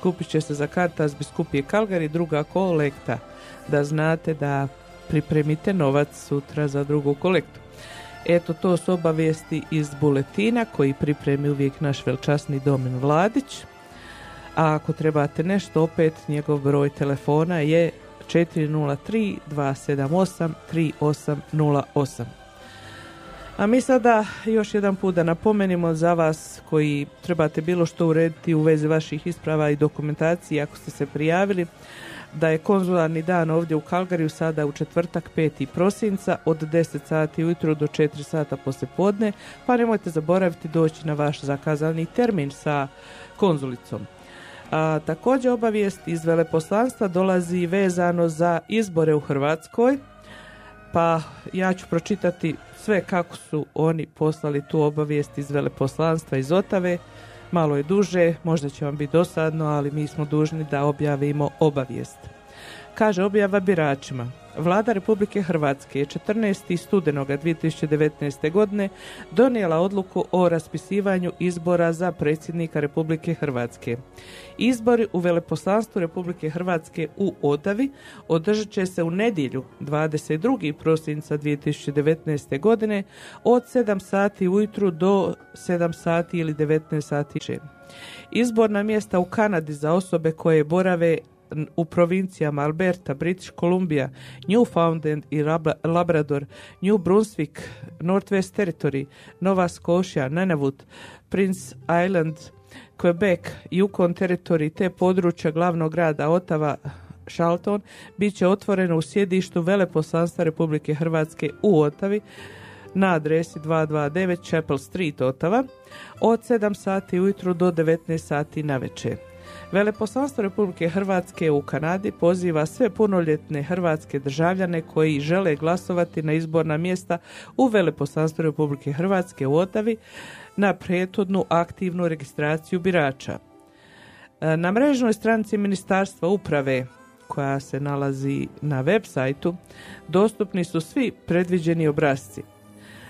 skupit će se za Caritas biskupije Kalgari druga kolekta. Da znate da pripremite novac sutra za drugu kolektu. Eto, to su obavijesti iz buletina koji pripremi uvijek naš velčasni Domin Vladić. A ako trebate nešto, opet njegov broj telefona je 403 278 3808. A mi sada još jedan put da napomenimo za vas koji trebate bilo što urediti u vezi vaših isprava i dokumentacije ako ste se prijavili da je konzularni dan ovdje u Kalgariju sada u četvrtak 5. prosinca od 10 sati ujutro do 4 sata poslije podne, pa nemojte zaboraviti doći na vaš zakazani termin sa konzulicom. A, također obavijest iz veleposlanstva dolazi vezano za izbore u Hrvatskoj, pa ja ću pročitati sve kako su oni poslali tu obavijest iz veleposlanstva iz Otave. Malo je duže, možda će vam biti dosadno, ali mi smo dužni da objavimo obavijest. Kaže objava biračima. Vlada Republike Hrvatske je 14. studenoga 2019. godine donijela odluku o raspisivanju izbora za predsjednika Republike Hrvatske. Izbori u veleposlanstvu Republike Hrvatske u Otavi održat će se u nedjelju 22. prosinca 2019. godine od 7 sati ujutru do 7 sati ili 19 sati. Izborna mjesta u Kanadi za osobe koje borave u provincijama Alberta, British Columbia, Newfoundland i Labra- Labrador, New Brunswick, Northwest Territory, Nova Scotia, Nunavut, Prince Island, Quebec, Yukon Territory te područja glavnog grada Otava, Charlton bit će otvoreno u sjedištu Veleposlanstva Republike Hrvatske u Otavi na adresi 229 Chapel Street Otava od 7 sati ujutro do 19 sati na večer. Veleposlanstvo Republike Hrvatske u Kanadi poziva sve punoljetne hrvatske državljane koji žele glasovati na izborna mjesta u Veleposlanstvu Republike Hrvatske u Otavi na prethodnu aktivnu registraciju birača. E, Na mrežnoj stranici Ministarstva uprave koja se nalazi na web sajtu dostupni su svi predviđeni obrazci.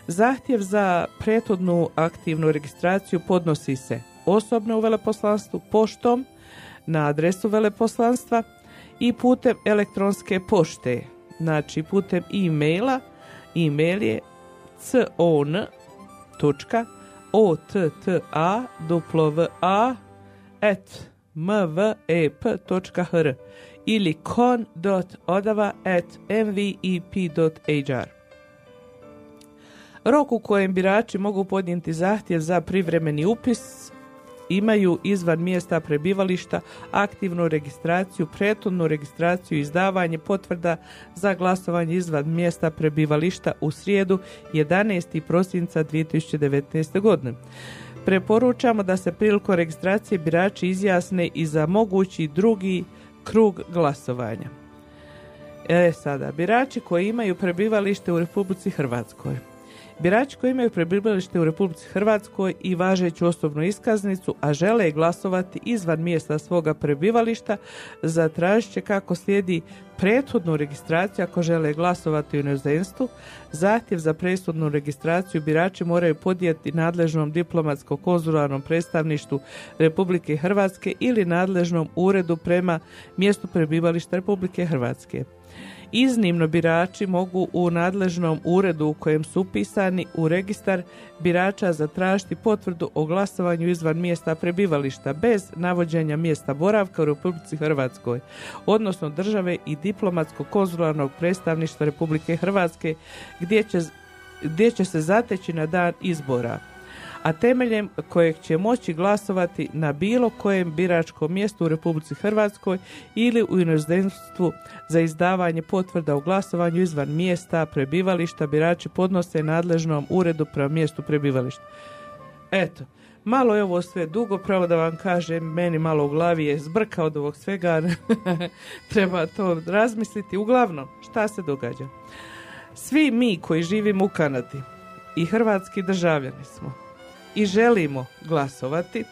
Zahtjev za prethodnu aktivnu registraciju podnosi se osobno u veleposlanstvu poštom na adresu veleposlanstva i putem elektronske pošte, znači putem e-maila. E-mail je con.otta at mvep.hr ili con.odava at mvep.hr. Rok u kojem birači mogu podnijeti zahtjev za privremeni upis imaju izvan mjesta prebivališta aktivnu registraciju, prethodnu registraciju i izdavanje potvrda za glasovanje izvan mjesta prebivališta u srijedu 11. prosinca 2019. godine. Preporučamo da se prilikom registracije birači izjasne i za mogući drugi krug glasovanja. E sada, birači koji imaju prebivalište u Republici Hrvatskoj. Birači koji imaju prebivalište u Republici Hrvatskoj i važeću osobnu iskaznicu, a žele glasovati izvan mjesta svoga prebivališta, zatražit će kako slijedi prethodnu registraciju ako žele glasovati u inozemstvu. Zahtjev za prethodnu registraciju birači moraju podijeti nadležnom diplomatsko-konzularnom predstavništvu Republike Hrvatske ili nadležnom uredu prema mjestu prebivališta Republike Hrvatske. Iznimno birači mogu u nadležnom uredu u kojem su upisani u registar birača zatražiti potvrdu o glasovanju izvan mjesta prebivališta bez navođenja mjesta boravka u Republici Hrvatskoj, odnosno države i diplomatsko-konzularnog predstavništva Republike Hrvatske gdje će, gdje će se zateći na dan izbora a temeljem kojeg će moći glasovati na bilo kojem biračkom mjestu u Republici Hrvatskoj ili u inozemstvu za izdavanje potvrda o glasovanju izvan mjesta prebivališta birači podnose nadležnom uredu prema mjestu prebivališta. Eto, malo je ovo sve dugo, pravo da vam kažem, meni malo u glavi je zbrka od ovog svega, treba to razmisliti. Uglavnom, šta se događa? Svi mi koji živimo u Kanadi i hrvatski državljani smo i želimo glasovati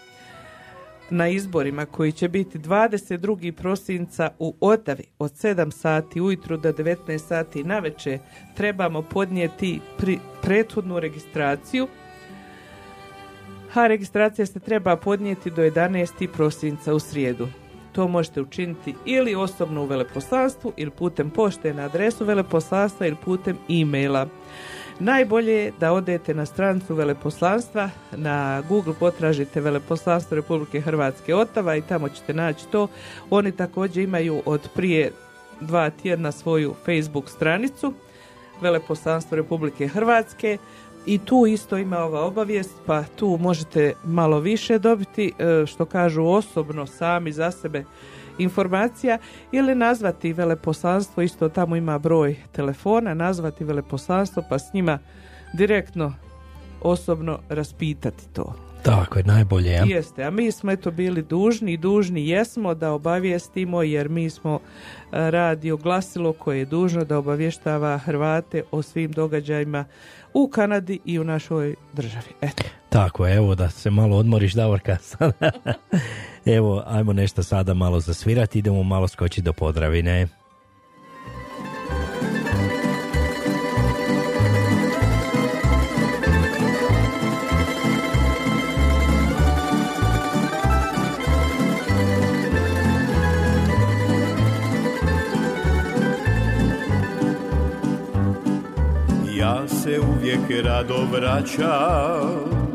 na izborima koji će biti 22. prosinca u Otavi od 7 sati ujutru do 19 sati naveče trebamo podnijeti prethodnu registraciju a registracija se treba podnijeti do 11. prosinca u srijedu. To možete učiniti ili osobno u veleposlanstvu ili putem pošte na adresu veleposlanstva ili putem e-maila. Najbolje je da odete na stranicu veleposlanstva, na Google potražite veleposlanstvo Republike Hrvatske Otava i tamo ćete naći to. Oni također imaju od prije dva tjedna svoju Facebook stranicu veleposlanstvo Republike Hrvatske i tu isto ima ova obavijest pa tu možete malo više dobiti e, što kažu osobno sami za sebe informacija ili nazvati veleposlanstvo, isto tamo ima broj telefona, nazvati veleposlanstvo pa s njima direktno osobno raspitati to. Tako je, najbolje. Ja? Jeste, a mi smo eto bili dužni i dužni jesmo da obavijestimo jer mi smo e, radio glasilo koje je dužno da obavještava Hrvate o svim događajima u Kanadi i u našoj državi. Eto. Tako, evo da se malo odmoriš, Davorka. evo, ajmo nešto sada malo zasvirati, idemo malo skočiti do Podravine. Ja se uvijek rado vraćam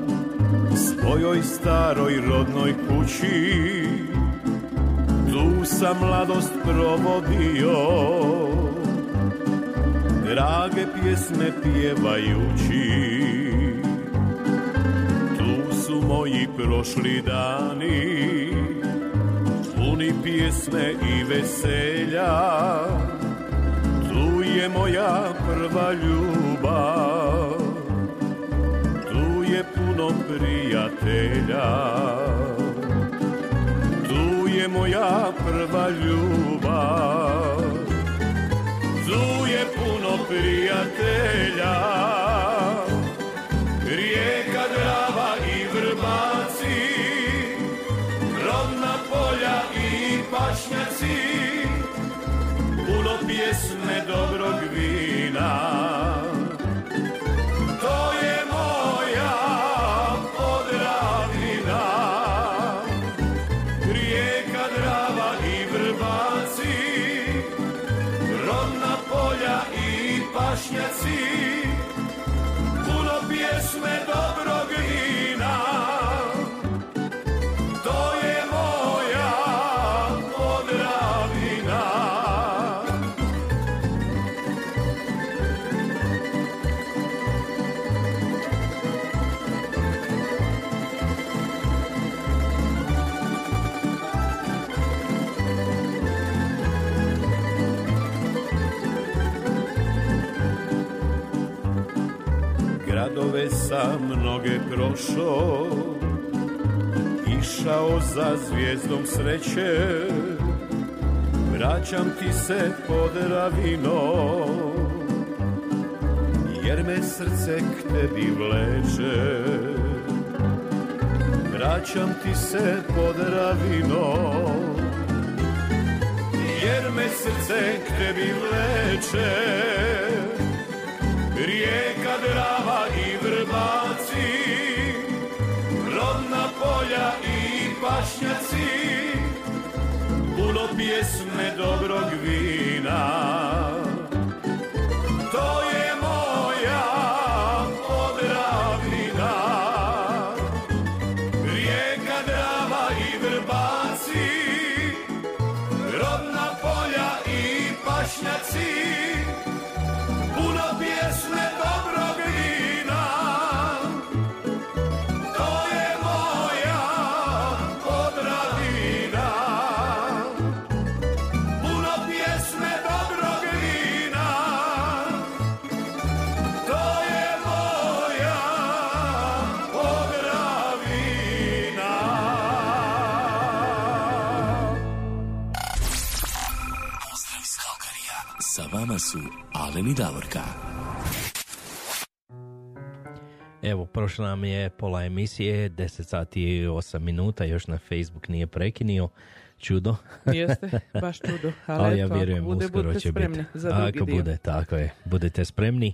svojoj staroj rodnoj kući. Tu sam mladost provodio Drage pjesme pjevajući. Tu su moji prošli dani zvoni pjesme i veselja. Tu je moja prva ljubav Tu je puno prijatelja. Tu je moja prva ljubav. Tu je puno prijatelja sam mnoge prošao Išao za zvijezdom sreće. Vraćam ti se Podravino Jer me srce k tebi vleče. Vraćam ti se Podravino Jer me srce k tebi vleče. Rijeka Drava i polja i pašnjaci Puno pjesme dobrog vina. To je moja Podravina Rijeka Drava i Vrbaci Rodna polja i pašnjaci Vama su Alen i Davorka. Evo, prošlo nam je pola emisije, 10 sati i 8 minuta, još na Facebook nije prekinio. Čudo. Jeste, baš čudo. Ali, Ali ja eto, ako vjerujem bude, uskoro budite će spremni biti. za Ako dio. bude, tako je. Budete spremni.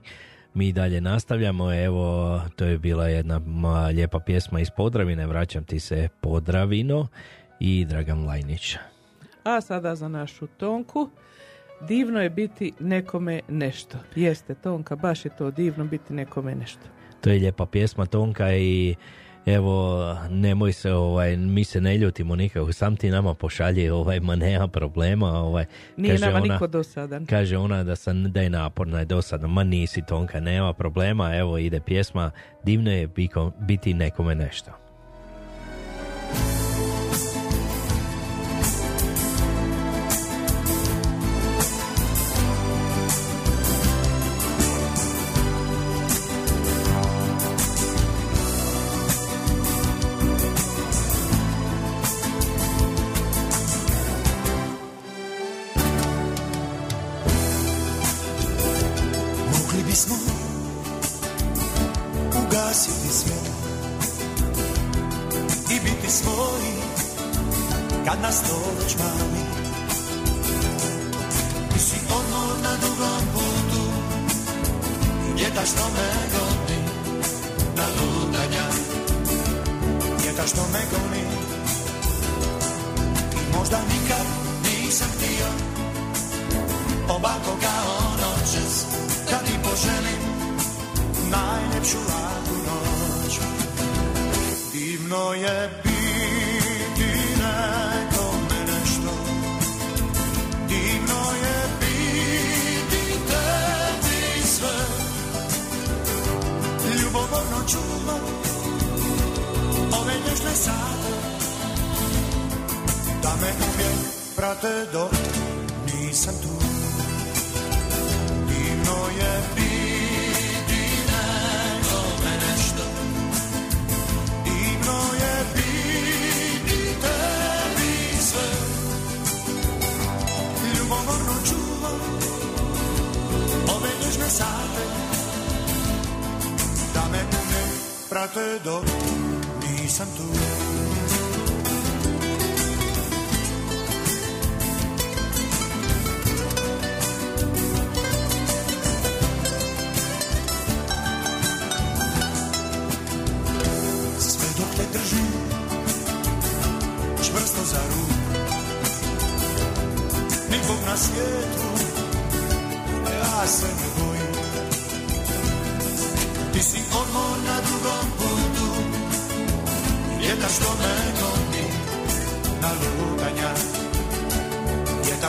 Mi dalje nastavljamo. Evo, to je bila jedna lijepa pjesma iz Podravine. Vraćam ti se Podravino i Dragan Lajnić. A sada za našu Tonku. Divno je biti nekome nešto. Jeste, Tonka, baš je to divno biti nekome nešto. To je lijepa pjesma Tonka i evo, nemoj se, ovaj, mi se ne ljutimo nikako, sam ti nama pošalje, ovaj, ma nema problema, ovaj, Nije kaže nama ona- niko dosadan. Kaže ona da sam da je naporna i dosadna, ma nisi Tonka, nema problema, evo ide pjesma, divno je biti nekome nešto.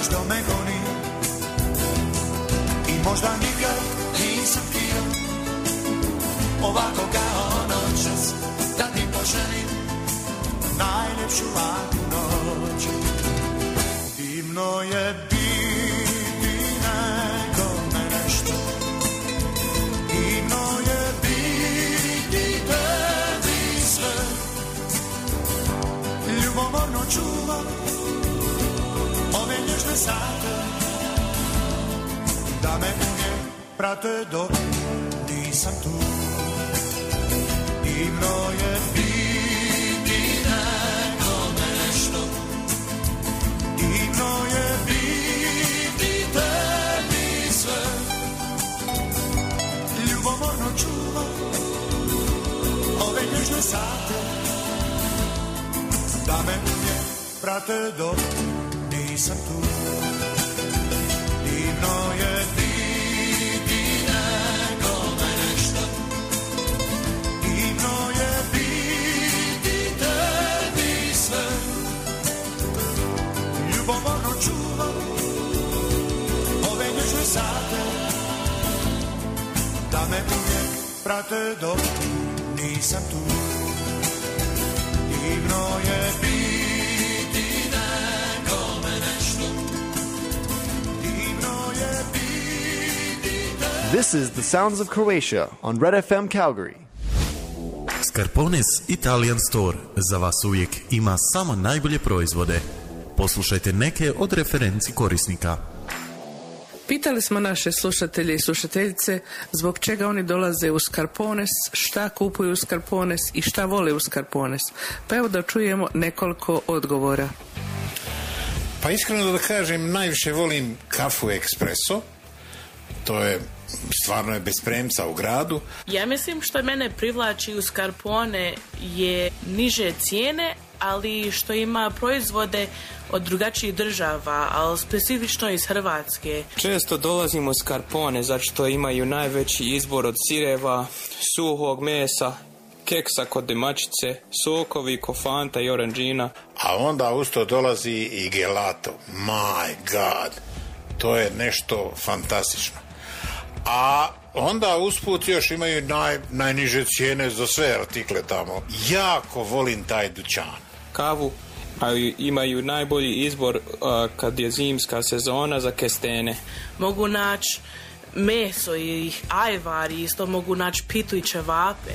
Vjetar što me goni sate Da me uvijek prate dok nisam tu. Divno je biti nekome nešto Divno je biti tebi sve. Ljubomorno čuvam ove nježne sate Da me uvijek prate dok me uvijek prate dok nisam tu Divno je biti nekome nešto Divno je biti This is the sounds of Croatia on Red FM Calgary. Scarpones Italian Store za vas uvijek ima samo najbolje proizvode. Poslušajte neke od referenci korisnika. Pitali smo naše slušatelje i slušateljice zbog čega oni dolaze u Skarpones, šta kupuju u Skarpones i šta vole u Skarpones. Pa evo da čujemo nekoliko odgovora. Pa iskreno da kažem, najviše volim kafu ekspreso. To je, stvarno je bez premca u gradu. Ja mislim što mene privlači u Scarpone je niže cijene, ali što ima proizvode od drugačijih država, ali specifično iz Hrvatske. Često dolazimo s karpone, zato što imaju najveći izbor od sireva, suhog mesa, keksa kod demačice, sokovi, kofanta i oranđina. A onda usto dolazi i gelato. My God. To je nešto fantastično. A onda usput još imaju naj, najniže cijene za sve artikle tamo. Jako volim taj dućan. Kavu a imaju najbolji izbor a, kad je zimska sezona za kestene. Mogu naći meso i ajvar, isto mogu naći pitu i ćevape.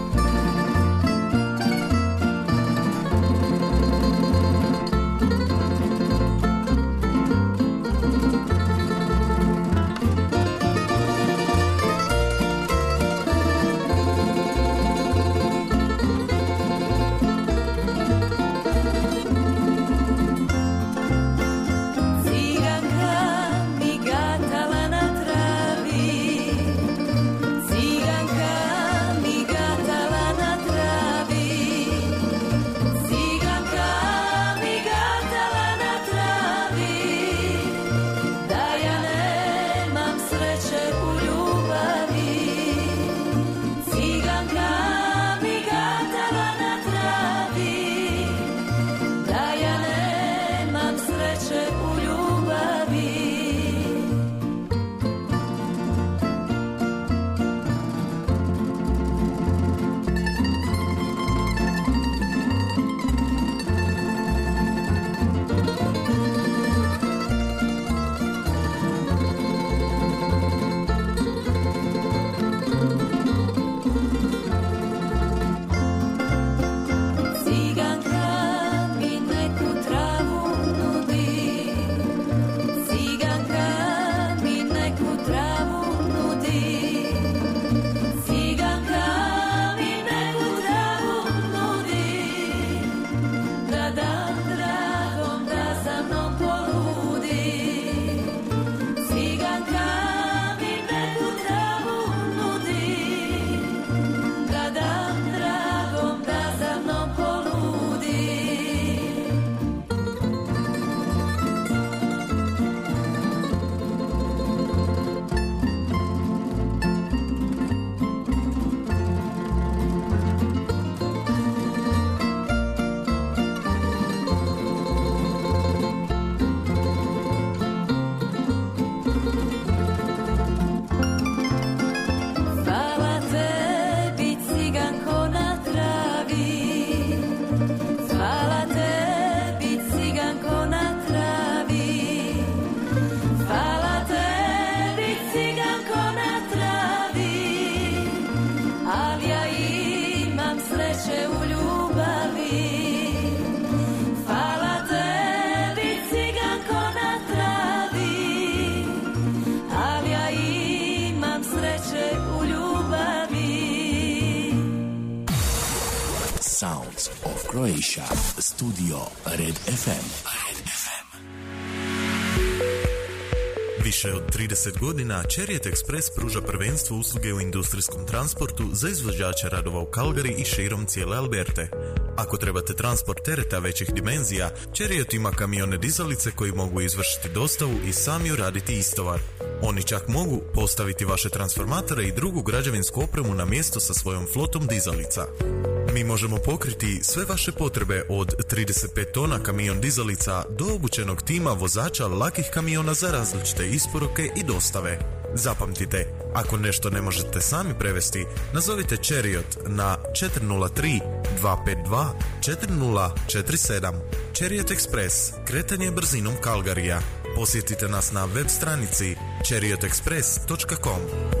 30 godina Chariot Express pruža prvenstvo usluge u industrijskom transportu za izvođače radova u Calgary i širom cijele Alberte. Ako trebate transport tereta većih dimenzija, Chariot ima kamione dizalice koji mogu izvršiti dostavu i sami uraditi istovar. Oni čak mogu postaviti vaše transformatore i drugu građevinsku opremu na mjesto sa svojom flotom dizalica. Mi možemo pokriti sve vaše potrebe od 35 tona kamion dizalica do obučenog tima vozača lakih kamiona za različite isporuke i dostave. Zapamtite, ako nešto ne možete sami prevesti, nazovite Chariot na 403 252 4047. Chariot Express, kretanje brzinom Kalgarija. Posjetite nas na web stranici chariotexpress.com.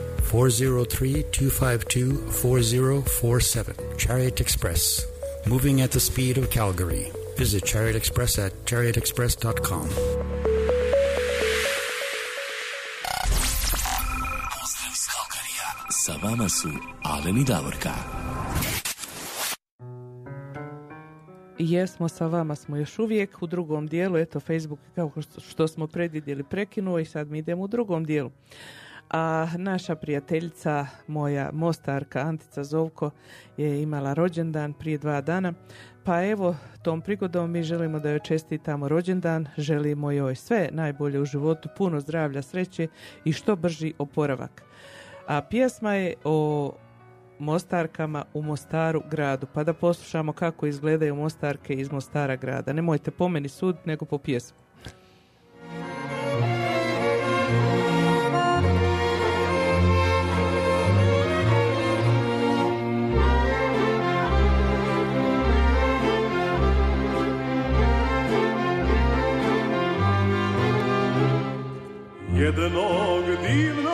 403 252 4047. Chariot Express. Moving at the speed of Calgary. Visit Chariot Express at chariotexpress.com. Pozdrav iz Kalkarija. Sa vama su Alen i Davorka. Jesmo, sa vama smo još uvijek u drugom dijelu, eto Facebook kao što- što smo predvidjeli prekinuo i sad mi idemo u drugom dijelu. A naša prijateljica, moja mostarka Antica Zovko je imala rođendan prije dva dana, pa evo tom prigodom mi želimo da joj čestitamo rođendan, želimo joj sve najbolje u životu, puno zdravlja, sreće i što brži oporavak. A pjesma je o Mostarkama u Mostaru gradu. Pa da poslušamo kako izgledaju Mostarke iz Mostara grada. Nemojte po meni sud, nego po pjesmu. Jednog divnog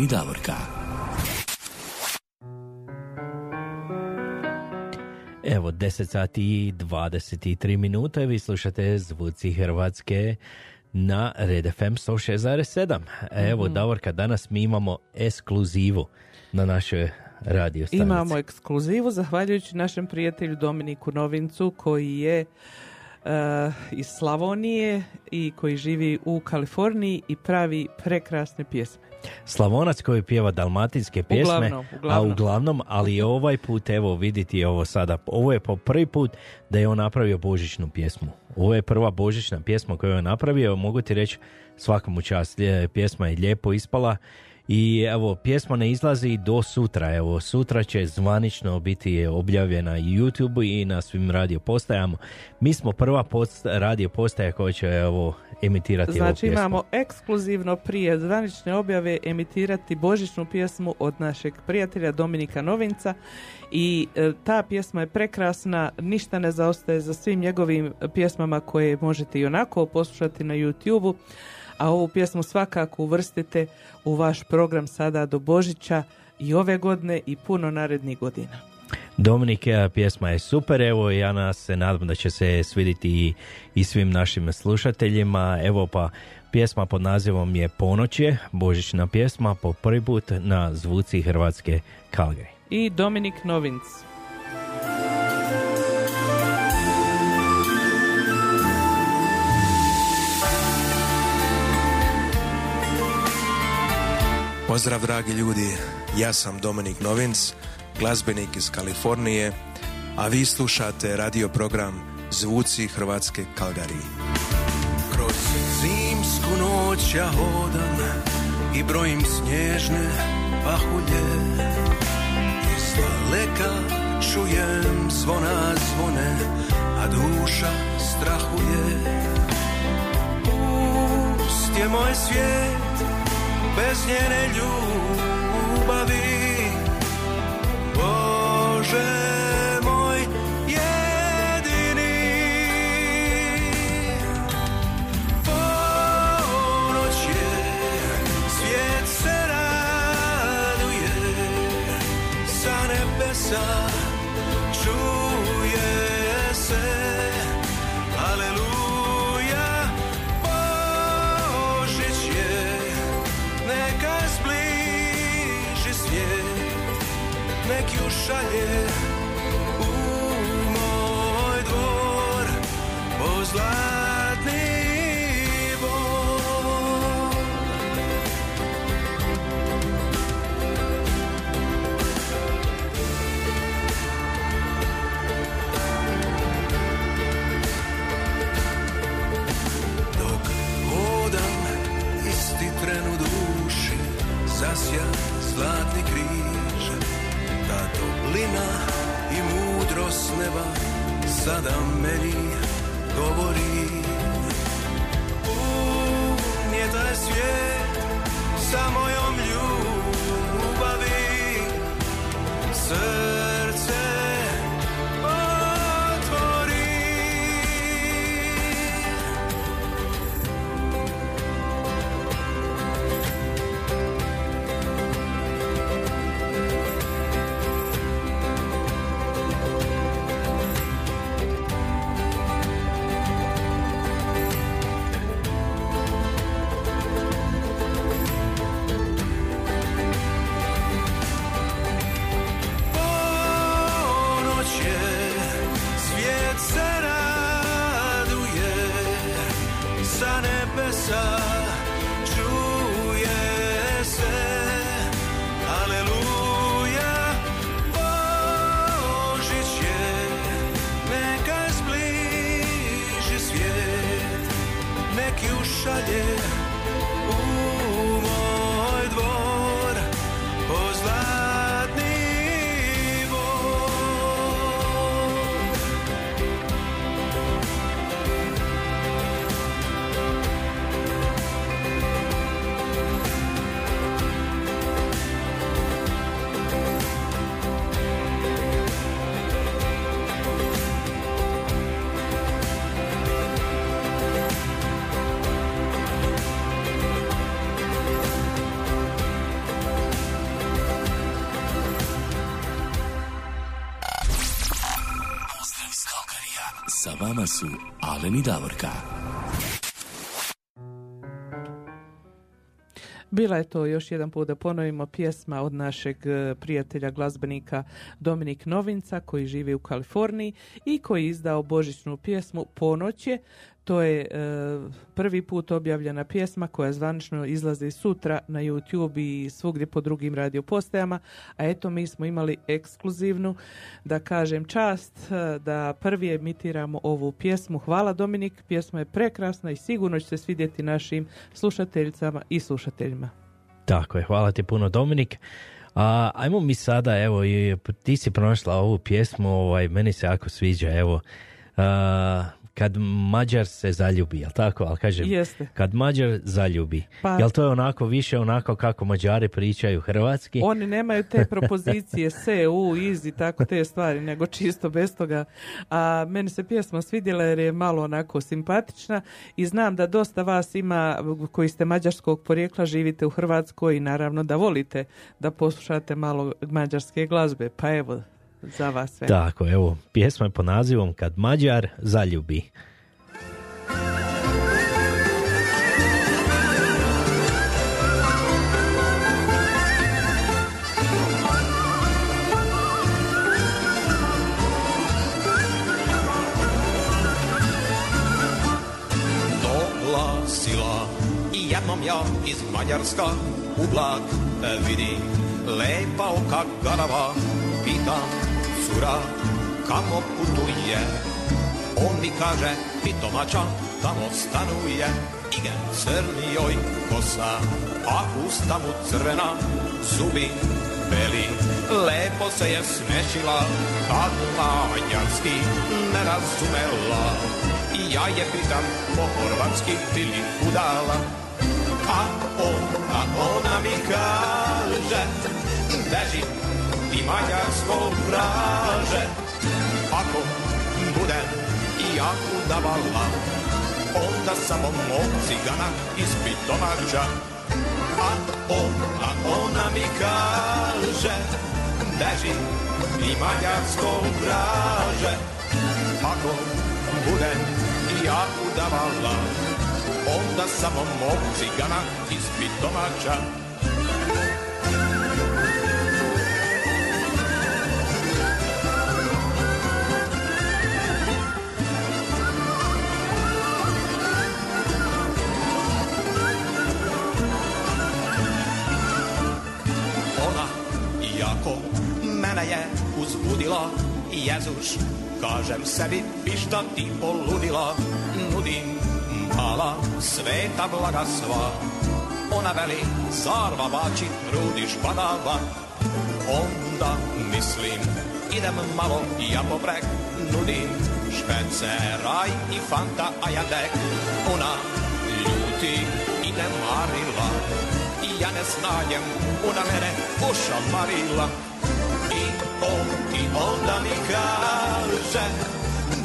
i Davorka. Evo, 10 sati i 23 minuta i vi slušate zvuci Hrvatske na Red FM 106.7. Evo, Mhm. Davorka, danas mi imamo ekskluzivu na našoj radio stanici. Imamo ekskluzivu zahvaljujući našem prijatelju Dominiku Novincu koji je iz Slavonije i koji živi u Kaliforniji i pravi prekrasne pjesme. Slavonac koji pjeva dalmatinske pjesme, Uglavnom, uglavnom. a uglavnom, ali ovaj put, evo vidite ovo sada, ovo je po prvi put da je on napravio božićnu pjesmu. Ovo je prva božićna pjesma koju je napravio, mogu ti reći svakom čast, pjesma je lijepo ispala i evo, pjesma ne izlazi do sutra, evo, sutra će zvanično biti objavljena i YouTube i na svim radio postajama. Mi smo prva post, radio postaja koja će, evo, emitirati ovu Znači pjesmu. imamo ekskluzivno prije zvanične objave emitirati božićnu pjesmu od našeg prijatelja Dominika Novinca i e, ta pjesma je prekrasna, ništa ne zaostaje za svim njegovim pjesmama koje možete i onako poslušati na YouTube-u, a ovu pjesmu svakako uvrstite u vaš program sada do Božića i ove godine i puno narednih godina. Dominik, e, pjesma je super, evo ja nas se nadam da će se svidjeti i, i svim našim slušateljima. Evo pa pjesma pod nazivom je Ponoćje, božićna pjesma po prvi put na zvuci Hrvatske Kalgari. I Dominik Novinc. Pozdrav dragi ljudi, ja sam Dominik Novinc, glazbenik iz Kalifornije, a vi slušate radio program Zvuci Hrvatske Kalgariji. Kroz zimsku noć ja hodam i brojim snježne pahulje. Iz daleka čujem zvona zvone, a duša strahuje. Pust je moj svijet bez njene ljubavi. Bože Nek vama su Alen i Davorka. Bila je to još jedan put da ponovimo pjesma od našeg e, prijatelja glazbenika Dominik Novinca koji živi u Kaliforniji i koji je izdao božićnu pjesmu Ponoće. To je e, prvi put objavljena pjesma koja zvanično izlazi sutra na YouTube i svugdje po drugim radio postajama. A eto mi smo imali ekskluzivnu, da kažem čast, e, da prvi emitiramo ovu pjesmu. Hvala Dominik, pjesma je prekrasna i sigurno će se svidjeti našim slušateljicama i slušateljima. Tako je, hvala ti puno Dominik. A, ajmo mi sada, evo, ti si pronašla ovu pjesmu, ovaj, meni se jako sviđa, evo, kad Mađar se zaljubi, jel tako? Ali kažem, Jeste. kad Mađar zaljubi, Pa- jel to je onako više onako kako Mađari pričaju hrvatski? Oni nemaju te propozicije se, u, iz i tako te stvari, nego čisto bez toga. A meni se pjesma svidjela jer je malo onako simpatična i znam da dosta vas ima koji ste mađarskog porijekla, živite u Hrvatskoj i naravno da volite da poslušate malo mađarske glazbe. Pa evo, za vas sve. Tako, evo, pjesma je po nazivom Kad Mađar zaljubi. dolazila i jednom ja iz Mađarska u blag e, vidi lepa oka garava pitam cura kamo putuje. On mi kaže pitomača tamo stanuje. Igen crni joj kosa. A usta mu crvena zubi beli. Lepo se je smešila kad mađarski ne razumela. I ja je pitam po horvatski bili udala? A on, a ona mi kaže beži i mađarsko vraže ako budem i ja udavala onda samo mog cigana ispit domaća a on, a ona mi kaže beži i mađarsko vraže ako budem i ja udavala onda samo mog cigana ispit domaća mene je uzbudila Jezuš kažem sebi i šta ti poludila nudim mala sveta blaga sva. Ona veli zarva bači rudiš badava onda mislim idem malo ja poprek nudim špeceraj i fanta a ja dek. Ona ljuti i ne marila i ja ne snajem ona mene ošamarila. i i onda mi kaže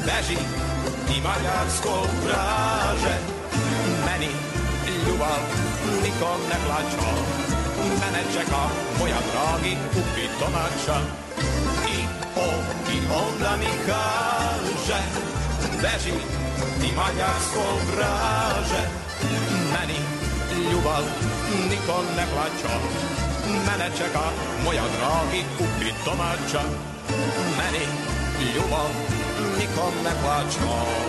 beži i mađarsko vraže meni ljubav nikom ne plaća mene čeka moja dragi upitomača i on i onda mi kaže beži i mađarsko vraže meni ljubav niko ne plaća mene čeka moja dragi upitomača meni ljubav nikom ne plaća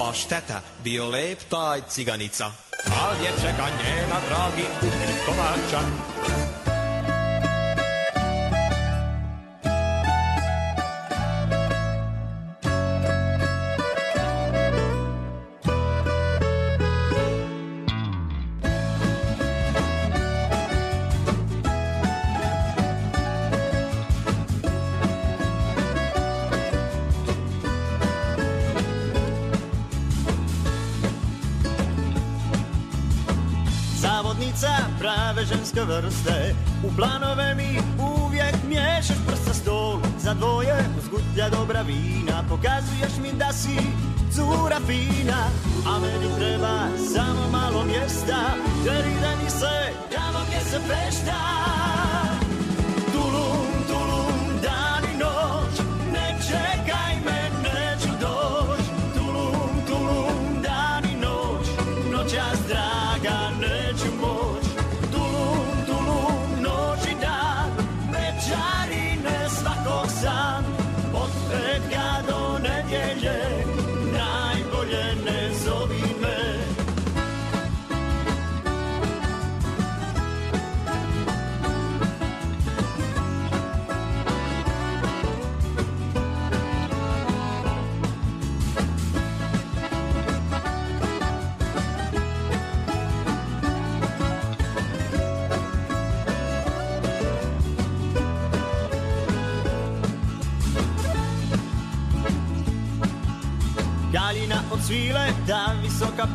a šteta bio lep taj ciganica. Al je čeka njena dragi upitomača Zlatnica ženske vrste. U planove mi uvijek miješaš prst sa stolu Za dvoje uzgutlja dobra vina. Pokazuješ mi da si cura fina. A meni treba samo malo mjesta. Jer ide mi se tamo gdje se fešta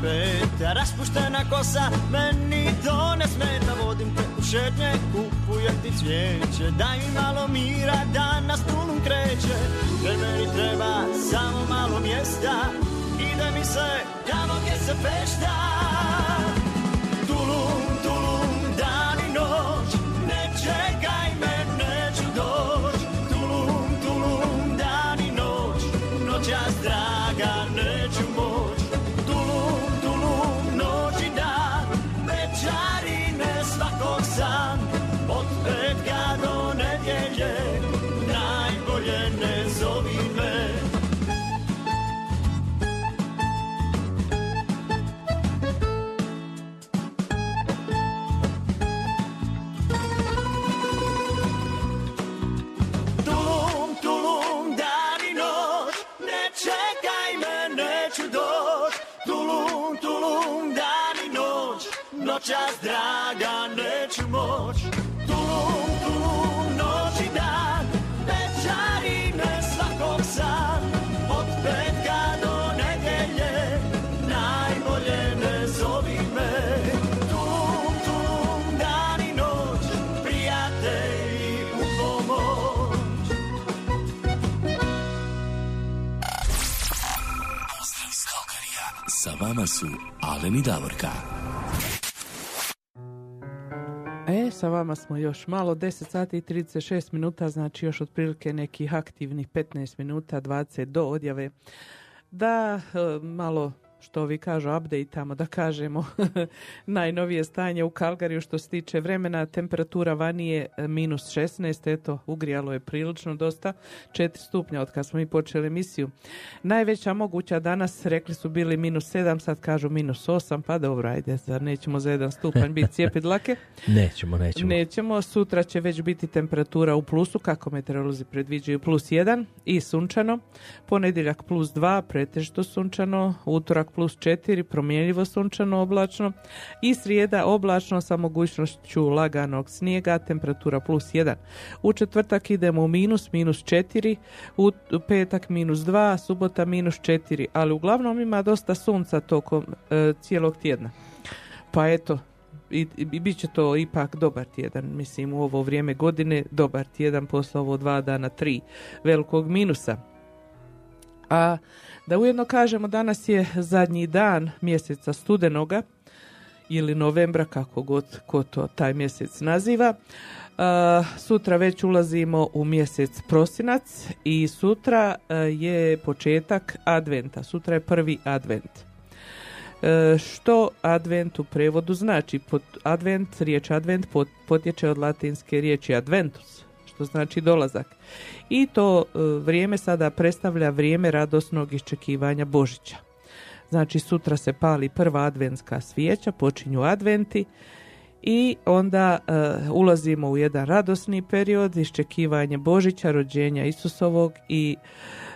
peta Raspuštena kosa, meni to ne smeta Vodim te u šetnje, kupujem ti cvijeće. Daj mi malo mira, da tulum kreće. Jer meni treba samo malo mjesta Ide mi se tamo gdje se fešta vama su Alen Davorka. E, sa vama smo još malo, 10 sati i 36 minuta, znači još otprilike nekih aktivnih 15 minuta, 20 do odjave. Da, e, malo što vi kažu, updateamo, da kažemo najnovije stanje u Kalgariju što se tiče vremena, temperatura vani je e, minus 16, eto, ugrijalo je prilično dosta, 4 stupnja od kad smo mi počeli emisiju. Najveća moguća danas, rekli su bili minus 7, sad kažu minus 8, pa dobro, ajde, zar nećemo za jedan stupanj biti cijepi dlake? Nećemo, nećemo. Nećemo, sutra će već biti temperatura u plusu, kako meteorolozi predviđaju, plus 1 i sunčano. Ponedjeljak plus 2, pretežito sunčano. Utorak plus 4, promjenjivo sunčano oblačno. I srijeda oblačno sa mogućnošću laganog snijega, temperatura plus 1. U četvrtak idemo u minus, minus 4, u petak minus 2, subota minus 4, ali uglavnom ima dosta sunca tokom e, cijelog tjedna. Pa eto, i, i bit će to ipak dobar tjedan, mislim u ovo vrijeme godine, dobar tjedan posle ovo dva dana, tri velikog minusa. A da ujedno kažemo, danas je zadnji dan mjeseca studenoga ili novembra, kako god ko to taj mjesec naziva. A, sutra već ulazimo u mjesec prosinac i sutra a, je početak adventa. Sutra je prvi advent. E, što advent u prevodu znači? Pod advent, riječ advent pot- potječe od latinske riječi adventus, što znači dolazak. I to e, vrijeme sada predstavlja vrijeme radosnog iščekivanja Božića. Znači sutra se pali prva adventska svijeća, počinju adventi i onda e, ulazimo u jedan radosni period, iščekivanje Božića, rođenja Isusovog i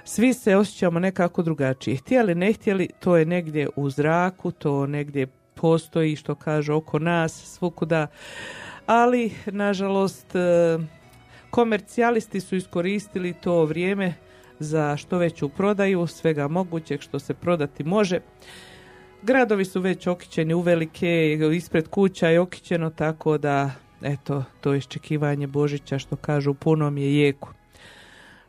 svi se osjećamo nekako drugačije. Htjeli, ne htjeli, to je negdje u zraku, to negdje postoji što kaže oko nas, svukuda, ali nažalost e, komercijalisti su iskoristili to vrijeme za što veću prodaju svega mogućeg što se prodati može. Gradovi su već okićeni uvelike, ispred kuća je okićeno tako da eto, to iščekivanje Božića što kažu punom je jeku.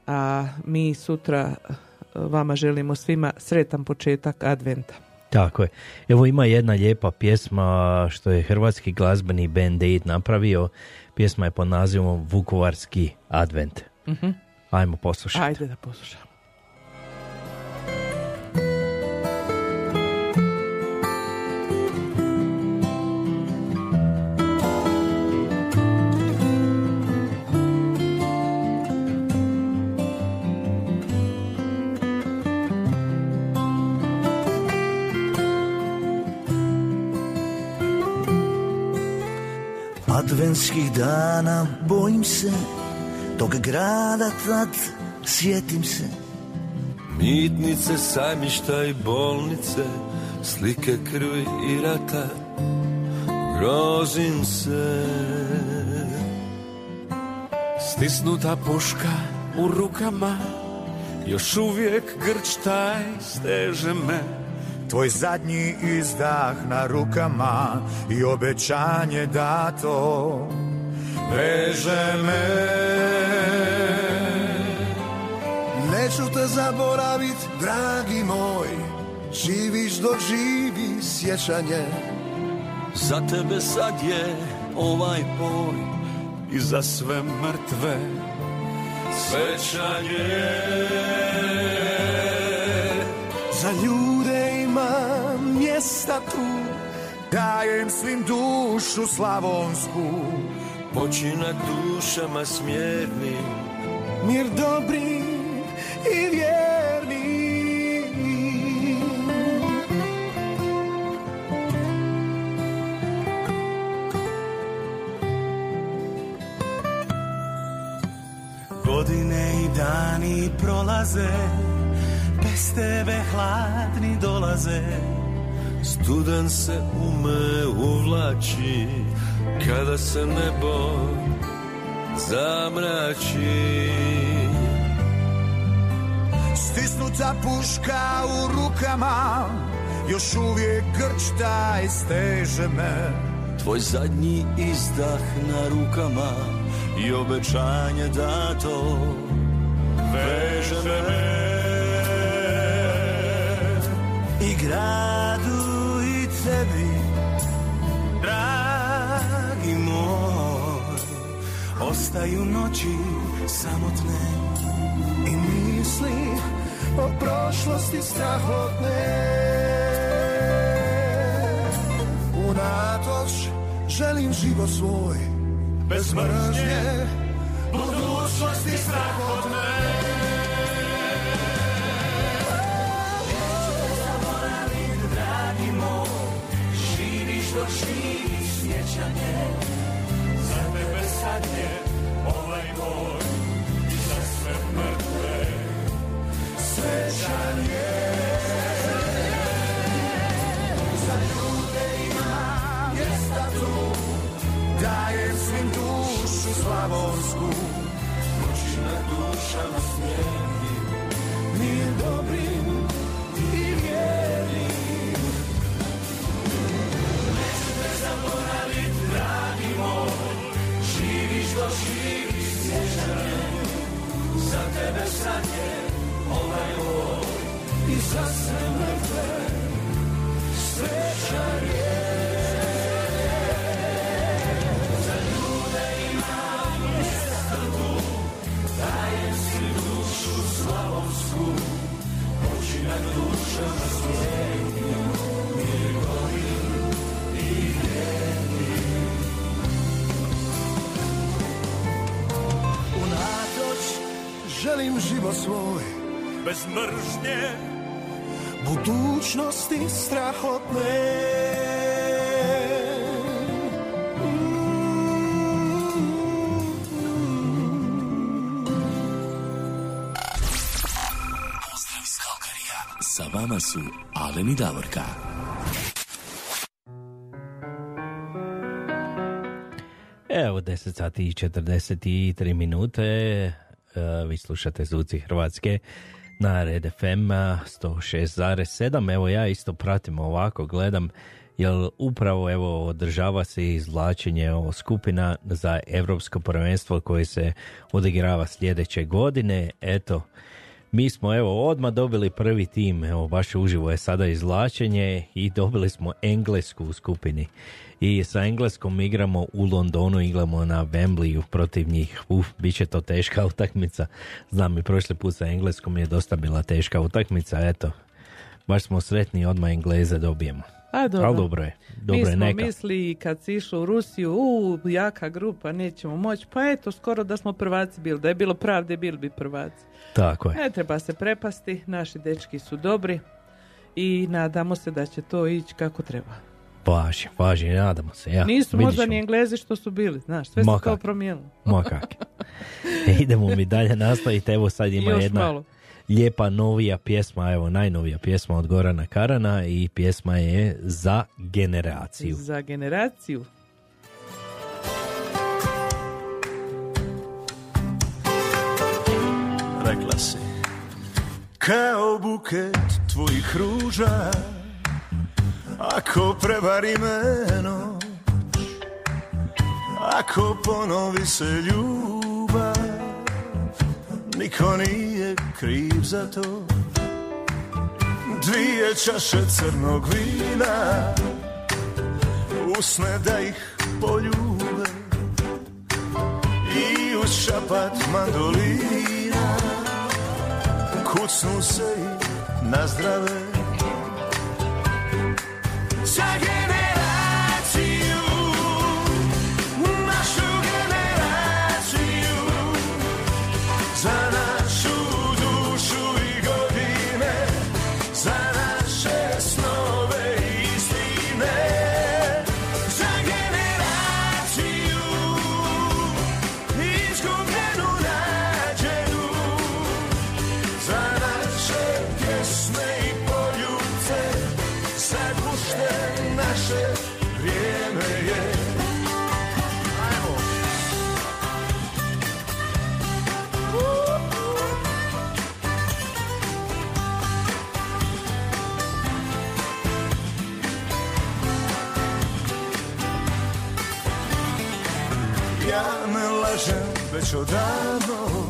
A mi sutra eh, vama želimo svima sretan početak adventa. Tako je. Evo ima jedna lijepa pjesma što je hrvatski glazbeni band Aid napravio. Pjesma je pod nazivom Vukovarski advent. Mhm. Ajmo poslušati. Ajde da poslušamo. Adventskih dana bojim se Tog grada tad sjetim se Mitnice, sajmišta i bolnice, slike krvi i rata, grozim se. Stisnuta puška u rukama Još uvijek grč taj steže me Tvoj zadnji izdah na rukama i obećanje dato veže me. Neću te zaboravit, dragi moj, živiš dok živi sjećanje. Za tebe sad je ovaj boj i za sve mrtve svećanje. Za ljude imam mjesta tu, dajem svim dušu slavonsku. Počinak dušama smjernim, Mir dobri i vjerni. Godine i dani prolaze Bez tebe hladni dolaze. Studan se u me uvlači Kada se nebo zamrači. Stisnuta puška u rukama, još uvijek grč taj steže me. Tvoj zadnji izdah na rukama I obećanje dato Veže me gradu i tebi Dragi moj Ostaju noći samotne I misli o prošlosti strahotne. Unatoč želim život svoj, bez mržnje, budućnosti strahotne. Živi sjećanje Za tebe ovaj boj I za sve mrtve Svećanje Za ljude ima mjesta tu, dajem svim dušu slavonsku. Počinak dušama smjernim Mir dobrim Dok živi sjećanje Za tebe sad je ovaj boj I za sve mrtve svećanje. Za ljude imam mjesta tu Dajem si dušu slavonsku Počinak dušama svijetim želim život svoj, Bez mržnje budućnosti strahotne. Pozdrav iz Kalkarija. Sa vama su Alen i Davorka. Evo 10 sati i 43 minute. E, Vi slušate Zvuci Hrvatske na Red FM 106,7. Evo ja isto pratim ovako, gledam jer upravo evo održava se izvlačenje skupina za Europsko prvenstvo koje se odigrava sljedeće godine. Eto, mi smo evo odmah dobili prvi tim, evo baš uživo je sada izvlačenje i dobili smo Englesku u skupini. I sa Engleskom igramo u Londonu, igramo na Wembleyu protiv njih. Uf, bit će to teška utakmica. Znam i prošli put sa Engleskom je dosta bila teška utakmica, eto. Baš smo sretni odmah Engleze dobijemo. A dobro. Ali dobro je, dobro Mi smo neka. mislili kad si išao u Rusiju, u jaka grupa, nećemo moći. Pa eto, skoro da smo prvaci bili. Da je bilo pravde, bili bi prvaci. Tako je. Ne treba se prepasti, naši dečki su dobri i nadamo se da će to ići kako treba. Važi, važi, nadamo se. Ja, Nisu vidit možda ćemo. ni Englezi što su bili, znaš, sve Ma se kao kak. promijenilo. Ma kak. Idemo mi dalje nastaviti. Evo sad ima Još jedna malo. lijepa novija pjesma, evo najnovija pjesma od Gorana Karana i pjesma je za generaciju. Za generaciju. rekla si Kao buket tvojih ruža Ako prevari me noć Ako ponovi se ljubav Niko nije kriv za to. Dvije čaše crnog vina Usne da ih poljube. I uz šapat mandolina Kucnu se i nazdrave odavno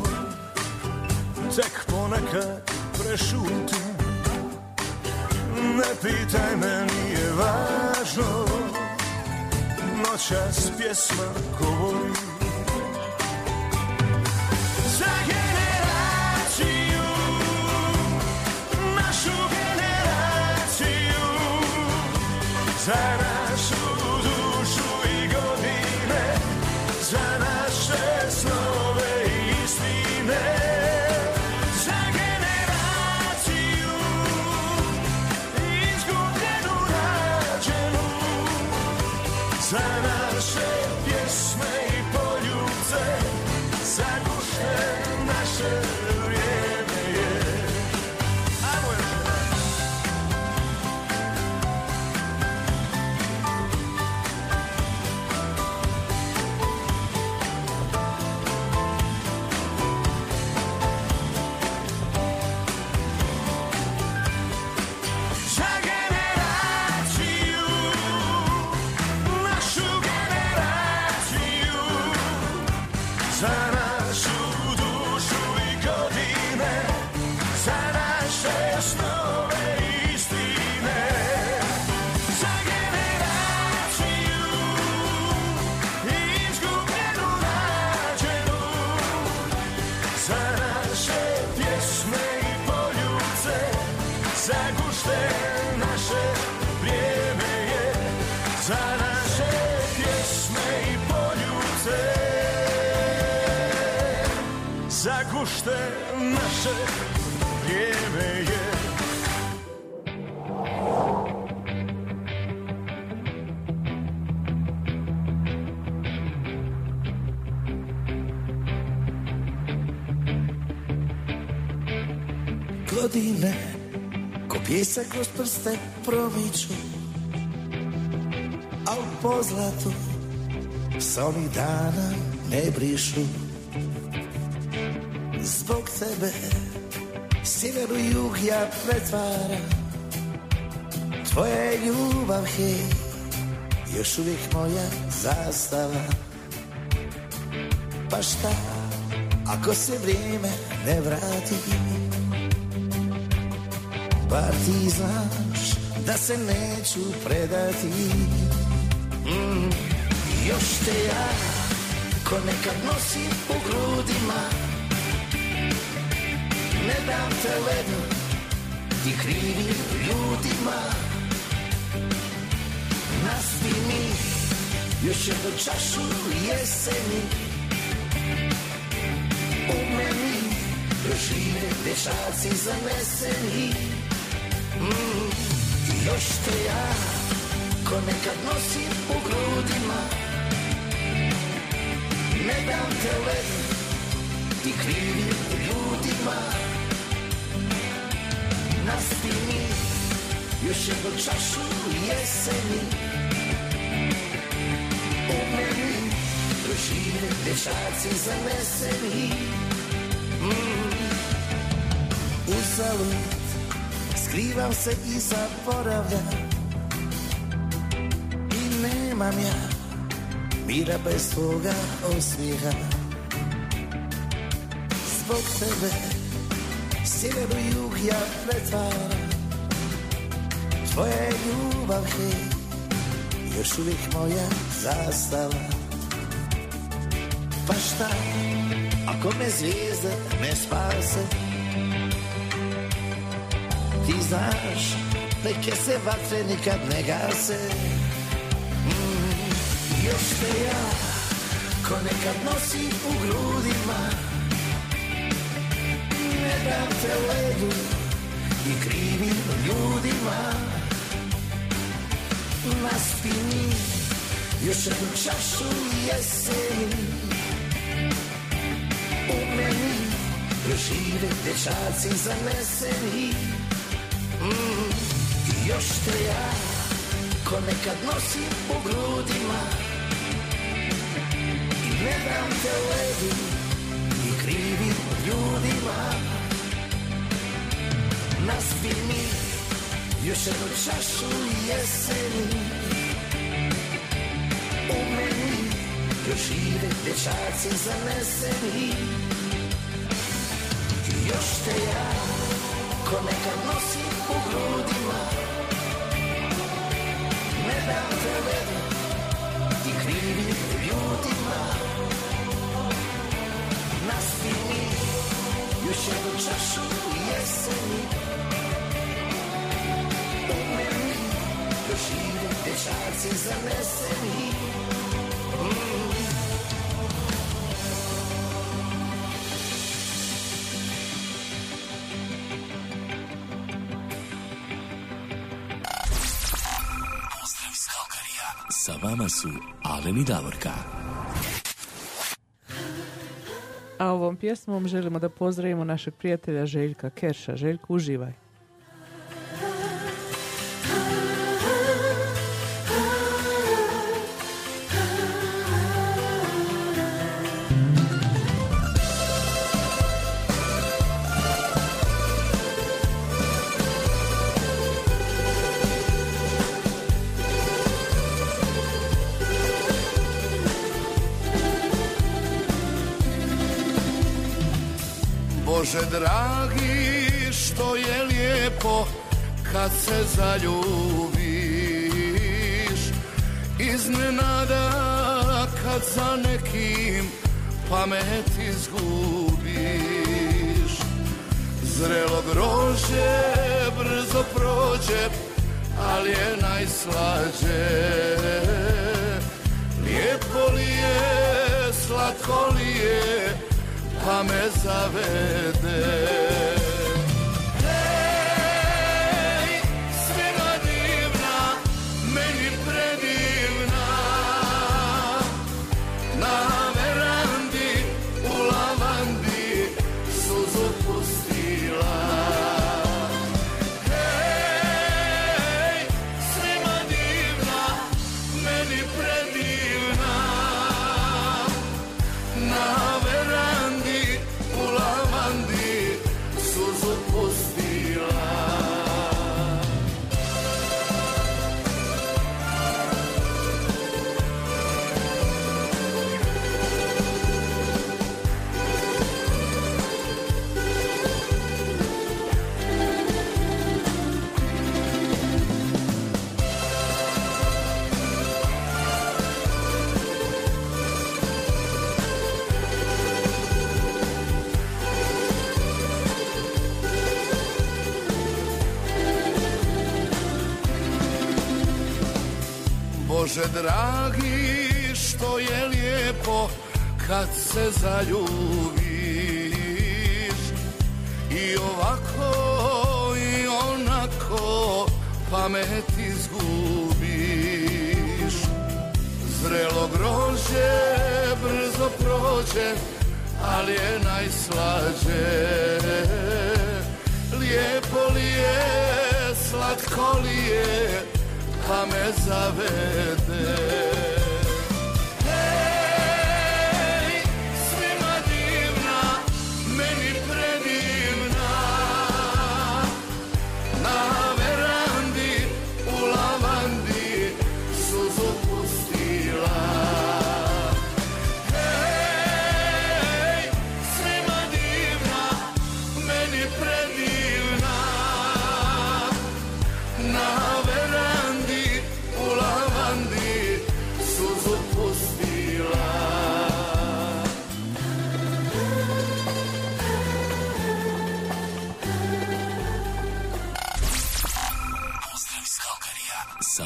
Tek ponekad prešutim. Ne pitaj me, nije važno. Noćas pjesma Pijesak kroz prste promiču A u pozlatu Sa onih dana ne brišu. Zbog tebe Sjever u jug ja pretvaram Tvoja ljubav, hej Još uvijek moja zastava. Pa šta Ako se vrijeme ne vrati Bar ti znaš Da se neću predati. Mm. Još te ja Ko nekad nosim u grudima. Ne dam te ledu Ti krivim ljudima. Naspi mi Još jednu čašu jeseni. U meni Dožive dječaci zaneseni mm. Još te ja Ko nekad nosim u grudima Ne dam te ledu Ti krivim ljudima Naspi mi Još jednu čašu jeseni U meni Dožive dječaci zaneseni mm. Uzalud Skrivam se i zaboravljam. I nemam ja Mira bez tvoga osmijeha. Zbog tebe Sjever u jug ja pretvaram Tvoja ljubav, hej Još uvijek moja zastava. Pa šta Ako me zvijezde ne spase Ti znaš Neke se vatre nikad ne gase. Mm, Još te ja Ko nekad nosi u grudima. Ne dam te ledu I krivim ljudima. Naspi mi Još jednu čašu jeseni. U meni Dožive dječaci zaneseni mm, Još te ja Ko nekad nosim u grudima. I ne dam te ledu I krivim ljudima. Naspi mi Još jednu čašu jeseni. U meni Dožive dječaci zaneseni. Još te ja Ko nekad nosim u grudima Ne dam te ledu I krivim ljudima Naspi mi Još jednu čašu jeseni U meni Dožive dječaci zaneseni su Alen i Davorka. A ovom pjesmom želimo da pozdravimo našeg prijatelja Željka Kerša. Željko, uživaj. Se zaljubiš. Iznenada kad za nekim pamet izgubiš. Zrelo grože brzo prođe, ali je najslađe. Lijepo li je, slatko li je, pa me zavede dragi, što je lijepo kad se zaljubiš. I ovako i onako pamet izgubiš. Zrelo grožđe brzo prođe, ali je najslađe. Lijepo li je, slatko li je, pa me zavede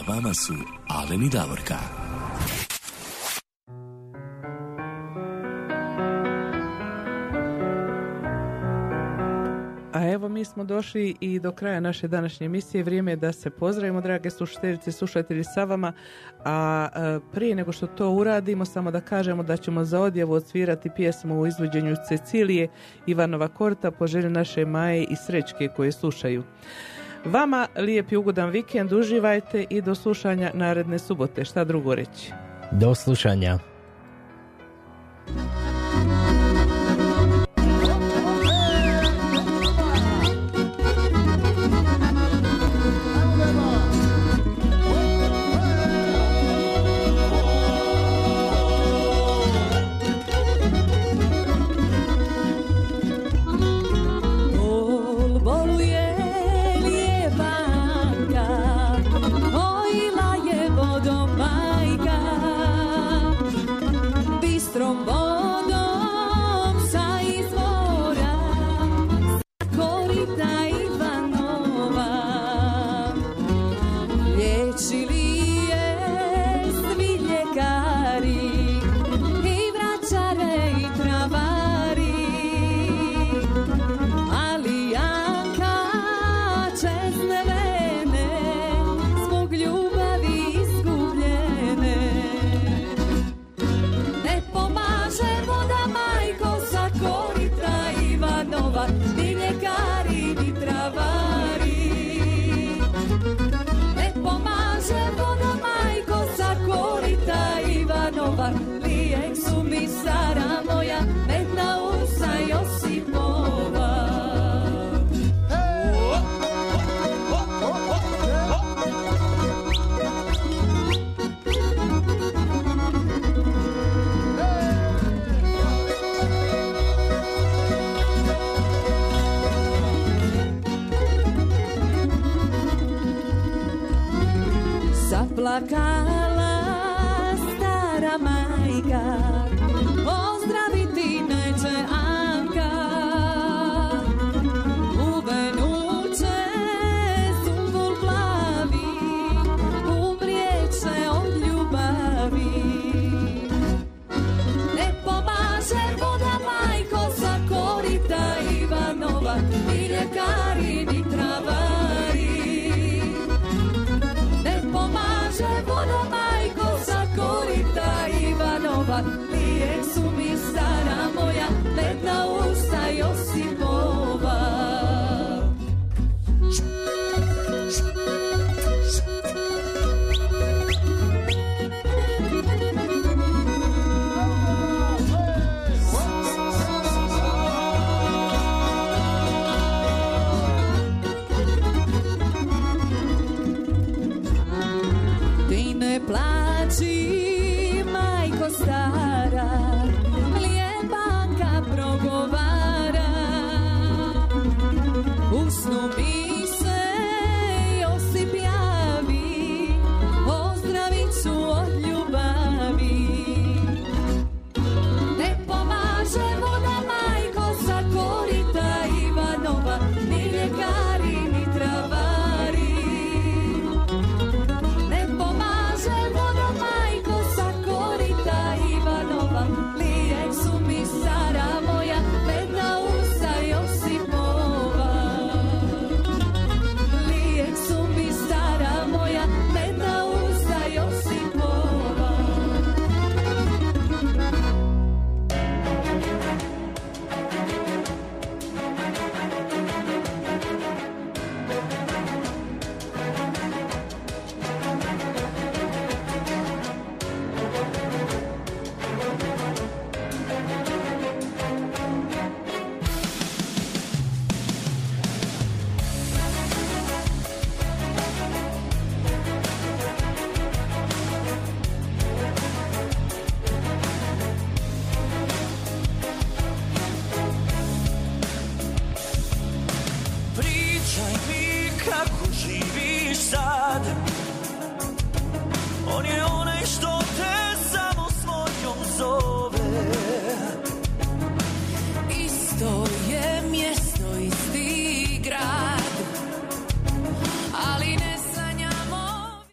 vama su Alen i Davorka. A evo mi smo došli i do kraja naše današnje emisije. Vrijeme je da se pozdravimo, drage slušateljice i slušatelji sa vama. A e, prije nego što to uradimo, samo da kažemo da ćemo za odjavu odsvirati pjesmu u izvođenju Cecilije Ivanova Korta po želji naše Maje i Srećke koje slušaju. Vama lijep i ugodan vikend, uživajte i do slušanja naredne subote. Šta drugo reći? Do slušanja.